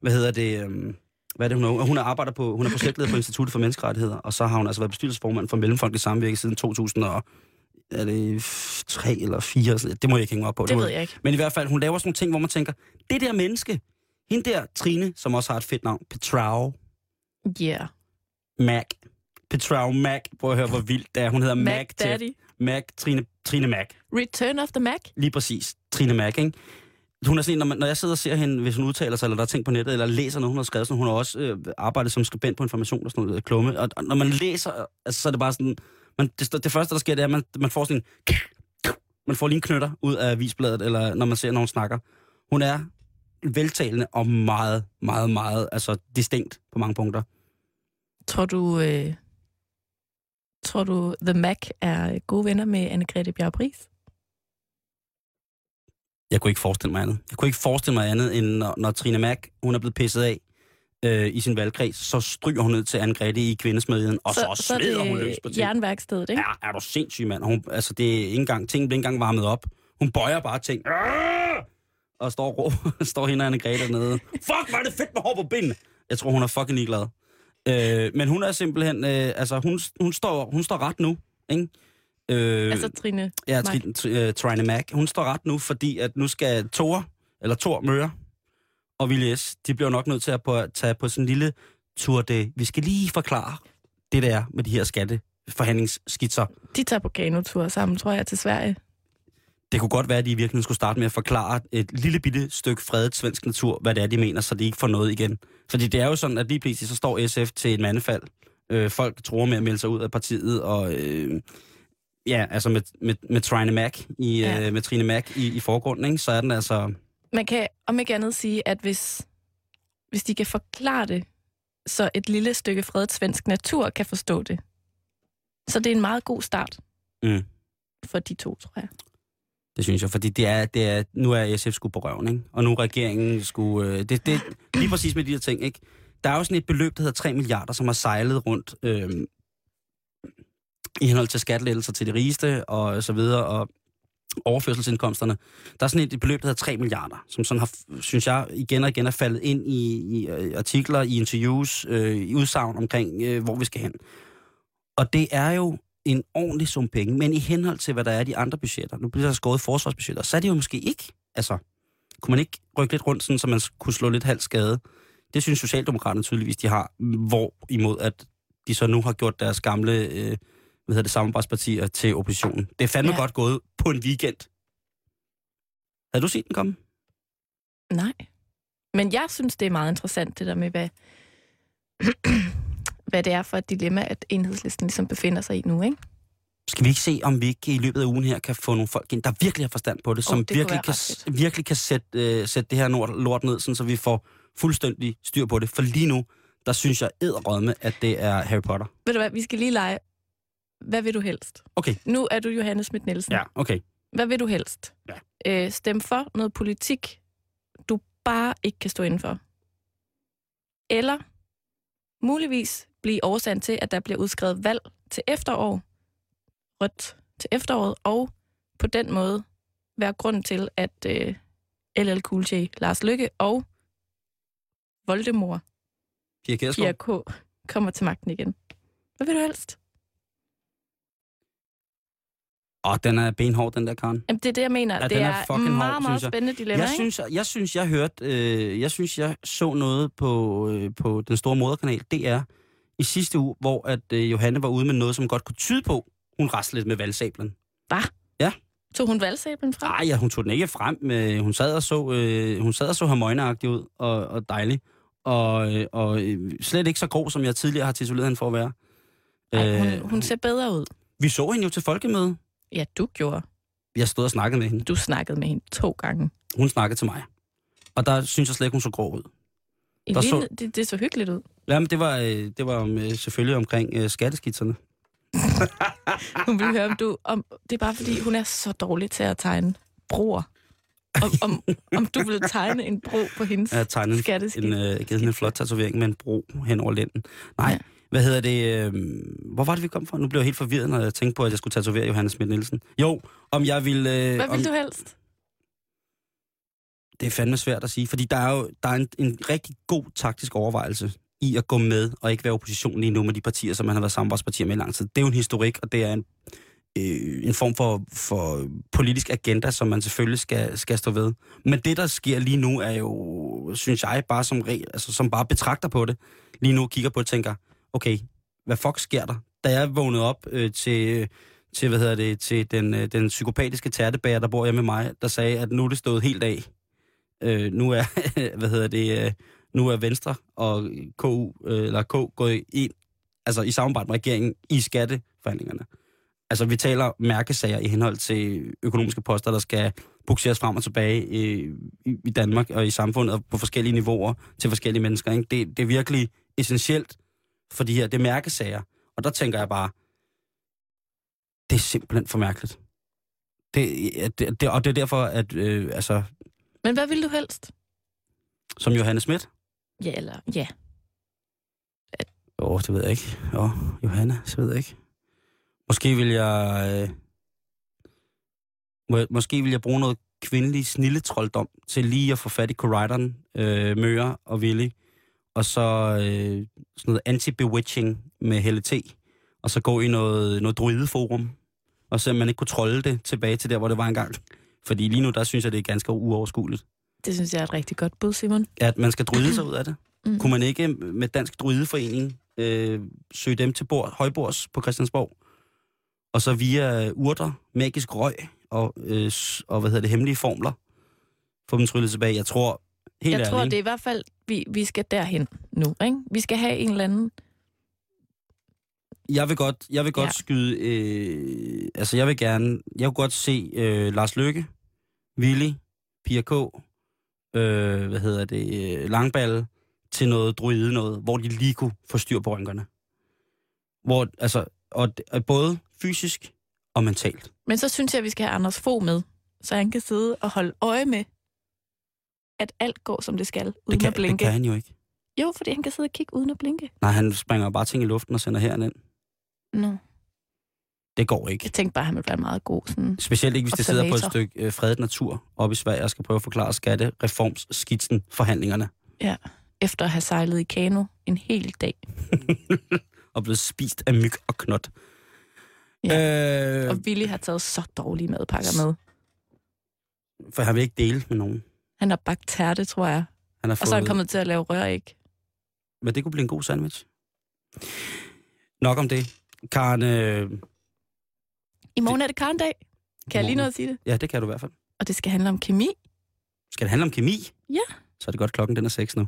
[SPEAKER 2] hvad hedder det, øh, hvad er det, hun er? Hun er arbejder på, hun er projektleder på Instituttet for Menneskerettigheder, og så har hun altså været bestyrelsesformand for Mellemfolkelig Samvirke siden 2000 og, er det 3 eller 4? Sådan, det må jeg ikke hænge op på.
[SPEAKER 3] Det
[SPEAKER 2] må
[SPEAKER 3] ved jeg ikke.
[SPEAKER 2] men i hvert fald, hun laver sådan nogle ting, hvor man tænker, det der menneske, hende der Trine, som også har et fedt navn, Petrau
[SPEAKER 3] Yeah.
[SPEAKER 2] Mac. Petrau Mac. Prøv at høre, hvor vildt det er. Hun hedder Mac,
[SPEAKER 3] Mac
[SPEAKER 2] til-
[SPEAKER 3] Daddy.
[SPEAKER 2] Mac, Trine, Trine Mac.
[SPEAKER 3] Return of the Mac.
[SPEAKER 2] Lige præcis. Trine Mac, ikke? Hun er sådan en, når, man, når jeg sidder og ser hende, hvis hun udtaler sig, eller der er ting på nettet, eller læser noget, hun har skrevet, så hun har også øh, arbejdet som skribent på information og sådan noget, øh, klumme. Og, og når man læser, altså, så er det bare sådan, man, det, det første, der sker, det er, at man, man får sådan en, man får lige en knytter ud af avisbladet, eller når man ser, når hun snakker. Hun er veltalende og meget, meget, meget, altså distinkt på mange punkter.
[SPEAKER 3] Tror du, øh, tror du The Mac er gode venner med Anne-Grethe Bjarup-Ries?
[SPEAKER 2] Jeg kunne ikke forestille mig andet. Jeg kunne ikke forestille mig andet, end når, når Trine Mac, hun er blevet pisset af øh, i sin valgkreds, så stryger hun ned til Anne-Grethe i kvindesmedien, og så, så,
[SPEAKER 3] så er
[SPEAKER 2] slider hun løs på ting.
[SPEAKER 3] jernværkstedet, ikke?
[SPEAKER 2] Ja, er du sindssyg, mand. Hun, altså, det er ikke engang, ting bliver ikke engang varmet op. Hun bøjer bare ting. Og står, rå, står hende og Anne-Grethe dernede. Fuck, er det fedt med hår på benene. Jeg tror, hun er fucking ligeglad. Øh, men hun er simpelthen, øh, altså, hun, hun, står, hun står ret nu, ikke? Øh,
[SPEAKER 3] Altså Trine
[SPEAKER 2] ja,
[SPEAKER 3] Mac.
[SPEAKER 2] Tri- Tri- øh, Trine Mac. Hun står ret nu, fordi at nu skal Thor, eller Thor Møre og Willy S., de bliver nok nødt til at på, tage på sådan en lille tur det. Vi skal lige forklare det der med de her skatteforhandlingsskitser.
[SPEAKER 3] De tager på kanotur sammen, tror jeg, til Sverige.
[SPEAKER 2] Det kunne godt være, at de i virkeligheden skulle starte med at forklare et lille bitte stykke fredet svensk natur, hvad det er, de mener, så de ikke får noget igen. Fordi det er jo sådan, at lige pludselig så står SF til et mandefald. Øh, folk tror med at melde sig ud af partiet, og øh, ja, altså med, med, med Trine Mac i,
[SPEAKER 3] Ja.
[SPEAKER 2] øh, med Trine Mac i, i forgrunden, ikke? så er den altså...
[SPEAKER 3] Man kan om ikke andet sige, at hvis, hvis de kan forklare det, så et lille stykke fredet svensk natur kan forstå det. Så det er en meget god start
[SPEAKER 2] Mm.
[SPEAKER 3] for de to, tror jeg.
[SPEAKER 2] Det synes jeg, fordi det er, det er, nu er SF skulle på røven, ikke? Og nu er regeringen skulle... Øh, det, det, lige præcis med de her ting, ikke? Der er jo sådan et beløb, der hedder 3 milliarder, som har sejlet rundt øh, i henhold til skattelettelser til de rigeste og så videre, og overførselsindkomsterne. Der er sådan et beløb, der hedder 3 milliarder, som sådan har, synes jeg, igen og igen er faldet ind i, i øh, artikler, i interviews, øh, i udsagn omkring, øh, hvor vi skal hen. Og det er jo en ordentlig sum penge, men i henhold til, hvad der er i de andre budgetter, nu bliver der skåret forsvarsbudgetter, så er det jo måske ikke, altså, kunne man ikke rykke lidt rundt, sådan, så man kunne slå lidt halv skade? Det synes Socialdemokraterne tydeligvis, de har, hvor imod at de så nu har gjort deres gamle øh, hvad hedder det, samarbejdspartier til oppositionen. Det er fandme
[SPEAKER 3] Ja.
[SPEAKER 2] ja. godt gået på en weekend. Havde du set den komme?
[SPEAKER 3] Nej. Men jeg synes, det er meget interessant, det der med, hvad, hvad det er for et dilemma, at enhedslisten ligesom befinder sig i nu, ikke?
[SPEAKER 2] Skal vi ikke se, om vi ikke i løbet af ugen her kan få nogle folk ind, der virkelig har forstand på det, som
[SPEAKER 3] det
[SPEAKER 2] virkelig, kan, virkelig kan sætte, øh, sætte det her lort, lort ned, sådan, så vi får fuldstændig styr på det. For lige nu, der synes jeg edderrødme, at det er Harry Potter.
[SPEAKER 3] Ved du hvad, vi skal lige lege. Hvad vil du helst?
[SPEAKER 2] Okay.
[SPEAKER 3] Nu er du Johannes Schmidt Nielsen.
[SPEAKER 2] Ja, okay.
[SPEAKER 3] Hvad vil du helst?
[SPEAKER 2] Ja.
[SPEAKER 3] Øh, stem for noget politik, du bare ikke kan stå indenfor. Eller muligvis blive årsagen til, at der bliver udskrevet valg til efterår, rødt til efteråret, og på den måde være grund til, at øh, LL Cool J, Lars Lykke og Voldemort,
[SPEAKER 2] Pia.
[SPEAKER 3] Pia K., kommer til magten igen. Hvad vil du helst?
[SPEAKER 2] Åh, den er benhård, den der, Karen.
[SPEAKER 3] Jamen, det er det, jeg mener.
[SPEAKER 2] Ja,
[SPEAKER 3] det
[SPEAKER 2] er
[SPEAKER 3] er, meget, meget
[SPEAKER 2] jeg.
[SPEAKER 3] spændende dilemma,
[SPEAKER 2] Jeg
[SPEAKER 3] ikke?
[SPEAKER 2] synes, jeg synes, jeg hørte, øh, jeg synes, jeg så noget på, øh, på den store moderkanal, DR, i sidste uge, hvor at øh, Johanne var ude med noget, som godt kunne tyde på, hun raslede lidt med valgsablen.
[SPEAKER 3] Tog hun valgsablen fra?
[SPEAKER 2] Nej, ja, hun tog den ikke frem. Men hun sad og så, øh, hun sad og så harmøjneagtig ud, og, og dejlig. Og, øh, og øh, slet ikke så grov, som jeg tidligere har tituleret hende for at være.
[SPEAKER 3] Ej,
[SPEAKER 2] Øh,
[SPEAKER 3] hun, hun ser bedre ud.
[SPEAKER 2] Vi så hende jo til folkemøde.
[SPEAKER 3] Ja, du gjorde.
[SPEAKER 2] Jeg stod og snakkede med hende.
[SPEAKER 3] Du snakkede med hende to gange.
[SPEAKER 2] Hun snakkede til mig. Og der synes jeg slet ikke, hun så grov ud.
[SPEAKER 3] I
[SPEAKER 2] Der så-
[SPEAKER 3] så... det, det så hyggeligt ud.
[SPEAKER 2] Jamen, det var, øh, det var om, øh, selvfølgelig omkring øh, skatteskitserne.
[SPEAKER 3] Hun ville høre, om du... Om, det er bare fordi, hun er så dårlig til at tegne broer. Om, om, om du ville tegne en bro på hendes
[SPEAKER 2] Jeg har tegnet en, øh, givet hende en flot tatovering med en bro hen over lænden. Nej,
[SPEAKER 3] Ja.
[SPEAKER 2] ja. hvad hedder det? Øh, hvor var det, vi kom fra? Nu blev jeg helt forvirret, når jeg tænkte på, at jeg skulle tatovere Johannes Schmidt Nielsen. Jo, om jeg ville... Øh,
[SPEAKER 3] Hvad
[SPEAKER 2] om,
[SPEAKER 3] vil du helst?
[SPEAKER 2] Det er fandme svært at sige, fordi der er jo der er en, en rigtig god taktisk overvejelse i at gå med og ikke være opposition lige nu med de partier, som man har været samarbejdspartier med i lang tid. Det er jo en historik, og det er en, øh, en form for, for politisk agenda, som man selvfølgelig skal, skal stå ved. Men det, der sker lige nu, er jo, synes jeg, bare som, regel, altså, som bare betragter på det, lige nu kigger på det og tænker, okay, hvad fuck sker der? Da jeg vågnede op øh, til, til, hvad hedder det, til den, øh, den psykopatiske tærtebager, der bor hjemme med mig, der sagde, at nu er det stået helt af. Øh, nu er, hvad hedder det, øh, nu er Venstre og KU, øh, eller K gået ind, altså i samarbejde med regeringen i skatteforhandlingerne. Altså, vi taler mærkesager i henhold til økonomiske poster, der skal bukseres frem og tilbage i, i, i Danmark og i samfundet og på forskellige niveauer til forskellige mennesker. Ikke? Det, det er virkelig essentielt for de her, det er mærkesager. Og der tænker jeg bare, det er simpelthen for mærkeligt. Det, det, det, og det er derfor, at øh, altså,
[SPEAKER 3] Men hvad vil du helst?
[SPEAKER 2] som Johannes Schmidt,
[SPEAKER 3] Ja, eller... Ja.
[SPEAKER 2] Åh, oh, det ved jeg ikke. Åh, oh, Johanna, så ved jeg ikke. Måske vil jeg... Øh, må, måske vil jeg bruge noget kvindelig snilletrolddom til lige at få fat i Corrideren, øh, Møre og Willy. Og så øh, sådan noget anti-bewitching med Helle T. Og så gå i noget, noget druideforum. og se om man ikke kunne trolde det tilbage til der, hvor det var engang. Fordi lige nu, der synes jeg, det er ganske uoverskueligt.
[SPEAKER 3] Det synes jeg er et rigtig godt bud, Simon.
[SPEAKER 2] At man skal dryde sig ud af det.
[SPEAKER 3] Mm.
[SPEAKER 2] Kunne man ikke med Dansk Drydeforening øh, søge dem til bord, højbords på Christiansborg? Og så via urter, magisk røg og, øh, og hvad hedder det, hemmelige formler, få dem tryllet tilbage. Jeg tror, helt
[SPEAKER 3] jeg
[SPEAKER 2] ærligt,
[SPEAKER 3] tror, det er i hvert fald, vi, vi skal derhen nu. Ikke? Vi skal have en eller anden...
[SPEAKER 2] Jeg vil godt, jeg vil godt
[SPEAKER 3] Ja.
[SPEAKER 2] skyde... Øh, altså, jeg vil gerne... Jeg kunne godt se øh, Lars Løkke, Willy, Pia K., øh, hvad hedder det, øh, Langballe, til noget druide noget, hvor de lige kunne få styr på rynkerne. Hvor, altså, og, og både fysisk og mentalt.
[SPEAKER 3] Men så synes jeg, at vi skal have Anders Fogh med, så han kan sidde og holde øje med, at alt går, som det skal, uden
[SPEAKER 2] Det kan,
[SPEAKER 3] at blinke.
[SPEAKER 2] det kan han jo ikke.
[SPEAKER 3] Jo, fordi han kan sidde og kigge uden at blinke.
[SPEAKER 2] Nej, han springer bare ting i luften og sender herind.
[SPEAKER 3] Nå.
[SPEAKER 2] Det går ikke.
[SPEAKER 3] Jeg tænkte bare, at han ville være meget god. Sådan.
[SPEAKER 2] Specielt ikke, hvis det sidder på et stykke øh, fredet natur oppe i Sverige og skal prøve at forklare skattereformsskitsen forhandlingerne.
[SPEAKER 3] Efter at have sejlet i kano en hel dag.
[SPEAKER 2] og blevet spist af myg og knot. Ja. Øh,
[SPEAKER 3] Og Willy har taget så dårlige madpakker med.
[SPEAKER 2] for han vil ikke dele med nogen.
[SPEAKER 3] Han har bagt tærte, tror jeg.
[SPEAKER 2] Han har
[SPEAKER 3] Og
[SPEAKER 2] fået,
[SPEAKER 3] så er han kommet til at lave røræg.
[SPEAKER 2] Men det kunne blive en god sandwich. Nok om det. Karen, øh,
[SPEAKER 3] I morgen er det karndag. Kan jeg lige nå at sige det?
[SPEAKER 2] ja, det kan du i hvert fald.
[SPEAKER 3] Og det skal handle om kemi.
[SPEAKER 2] Skal det handle om kemi?
[SPEAKER 3] Ja.
[SPEAKER 2] Så er det godt, klokken den er 6 nu.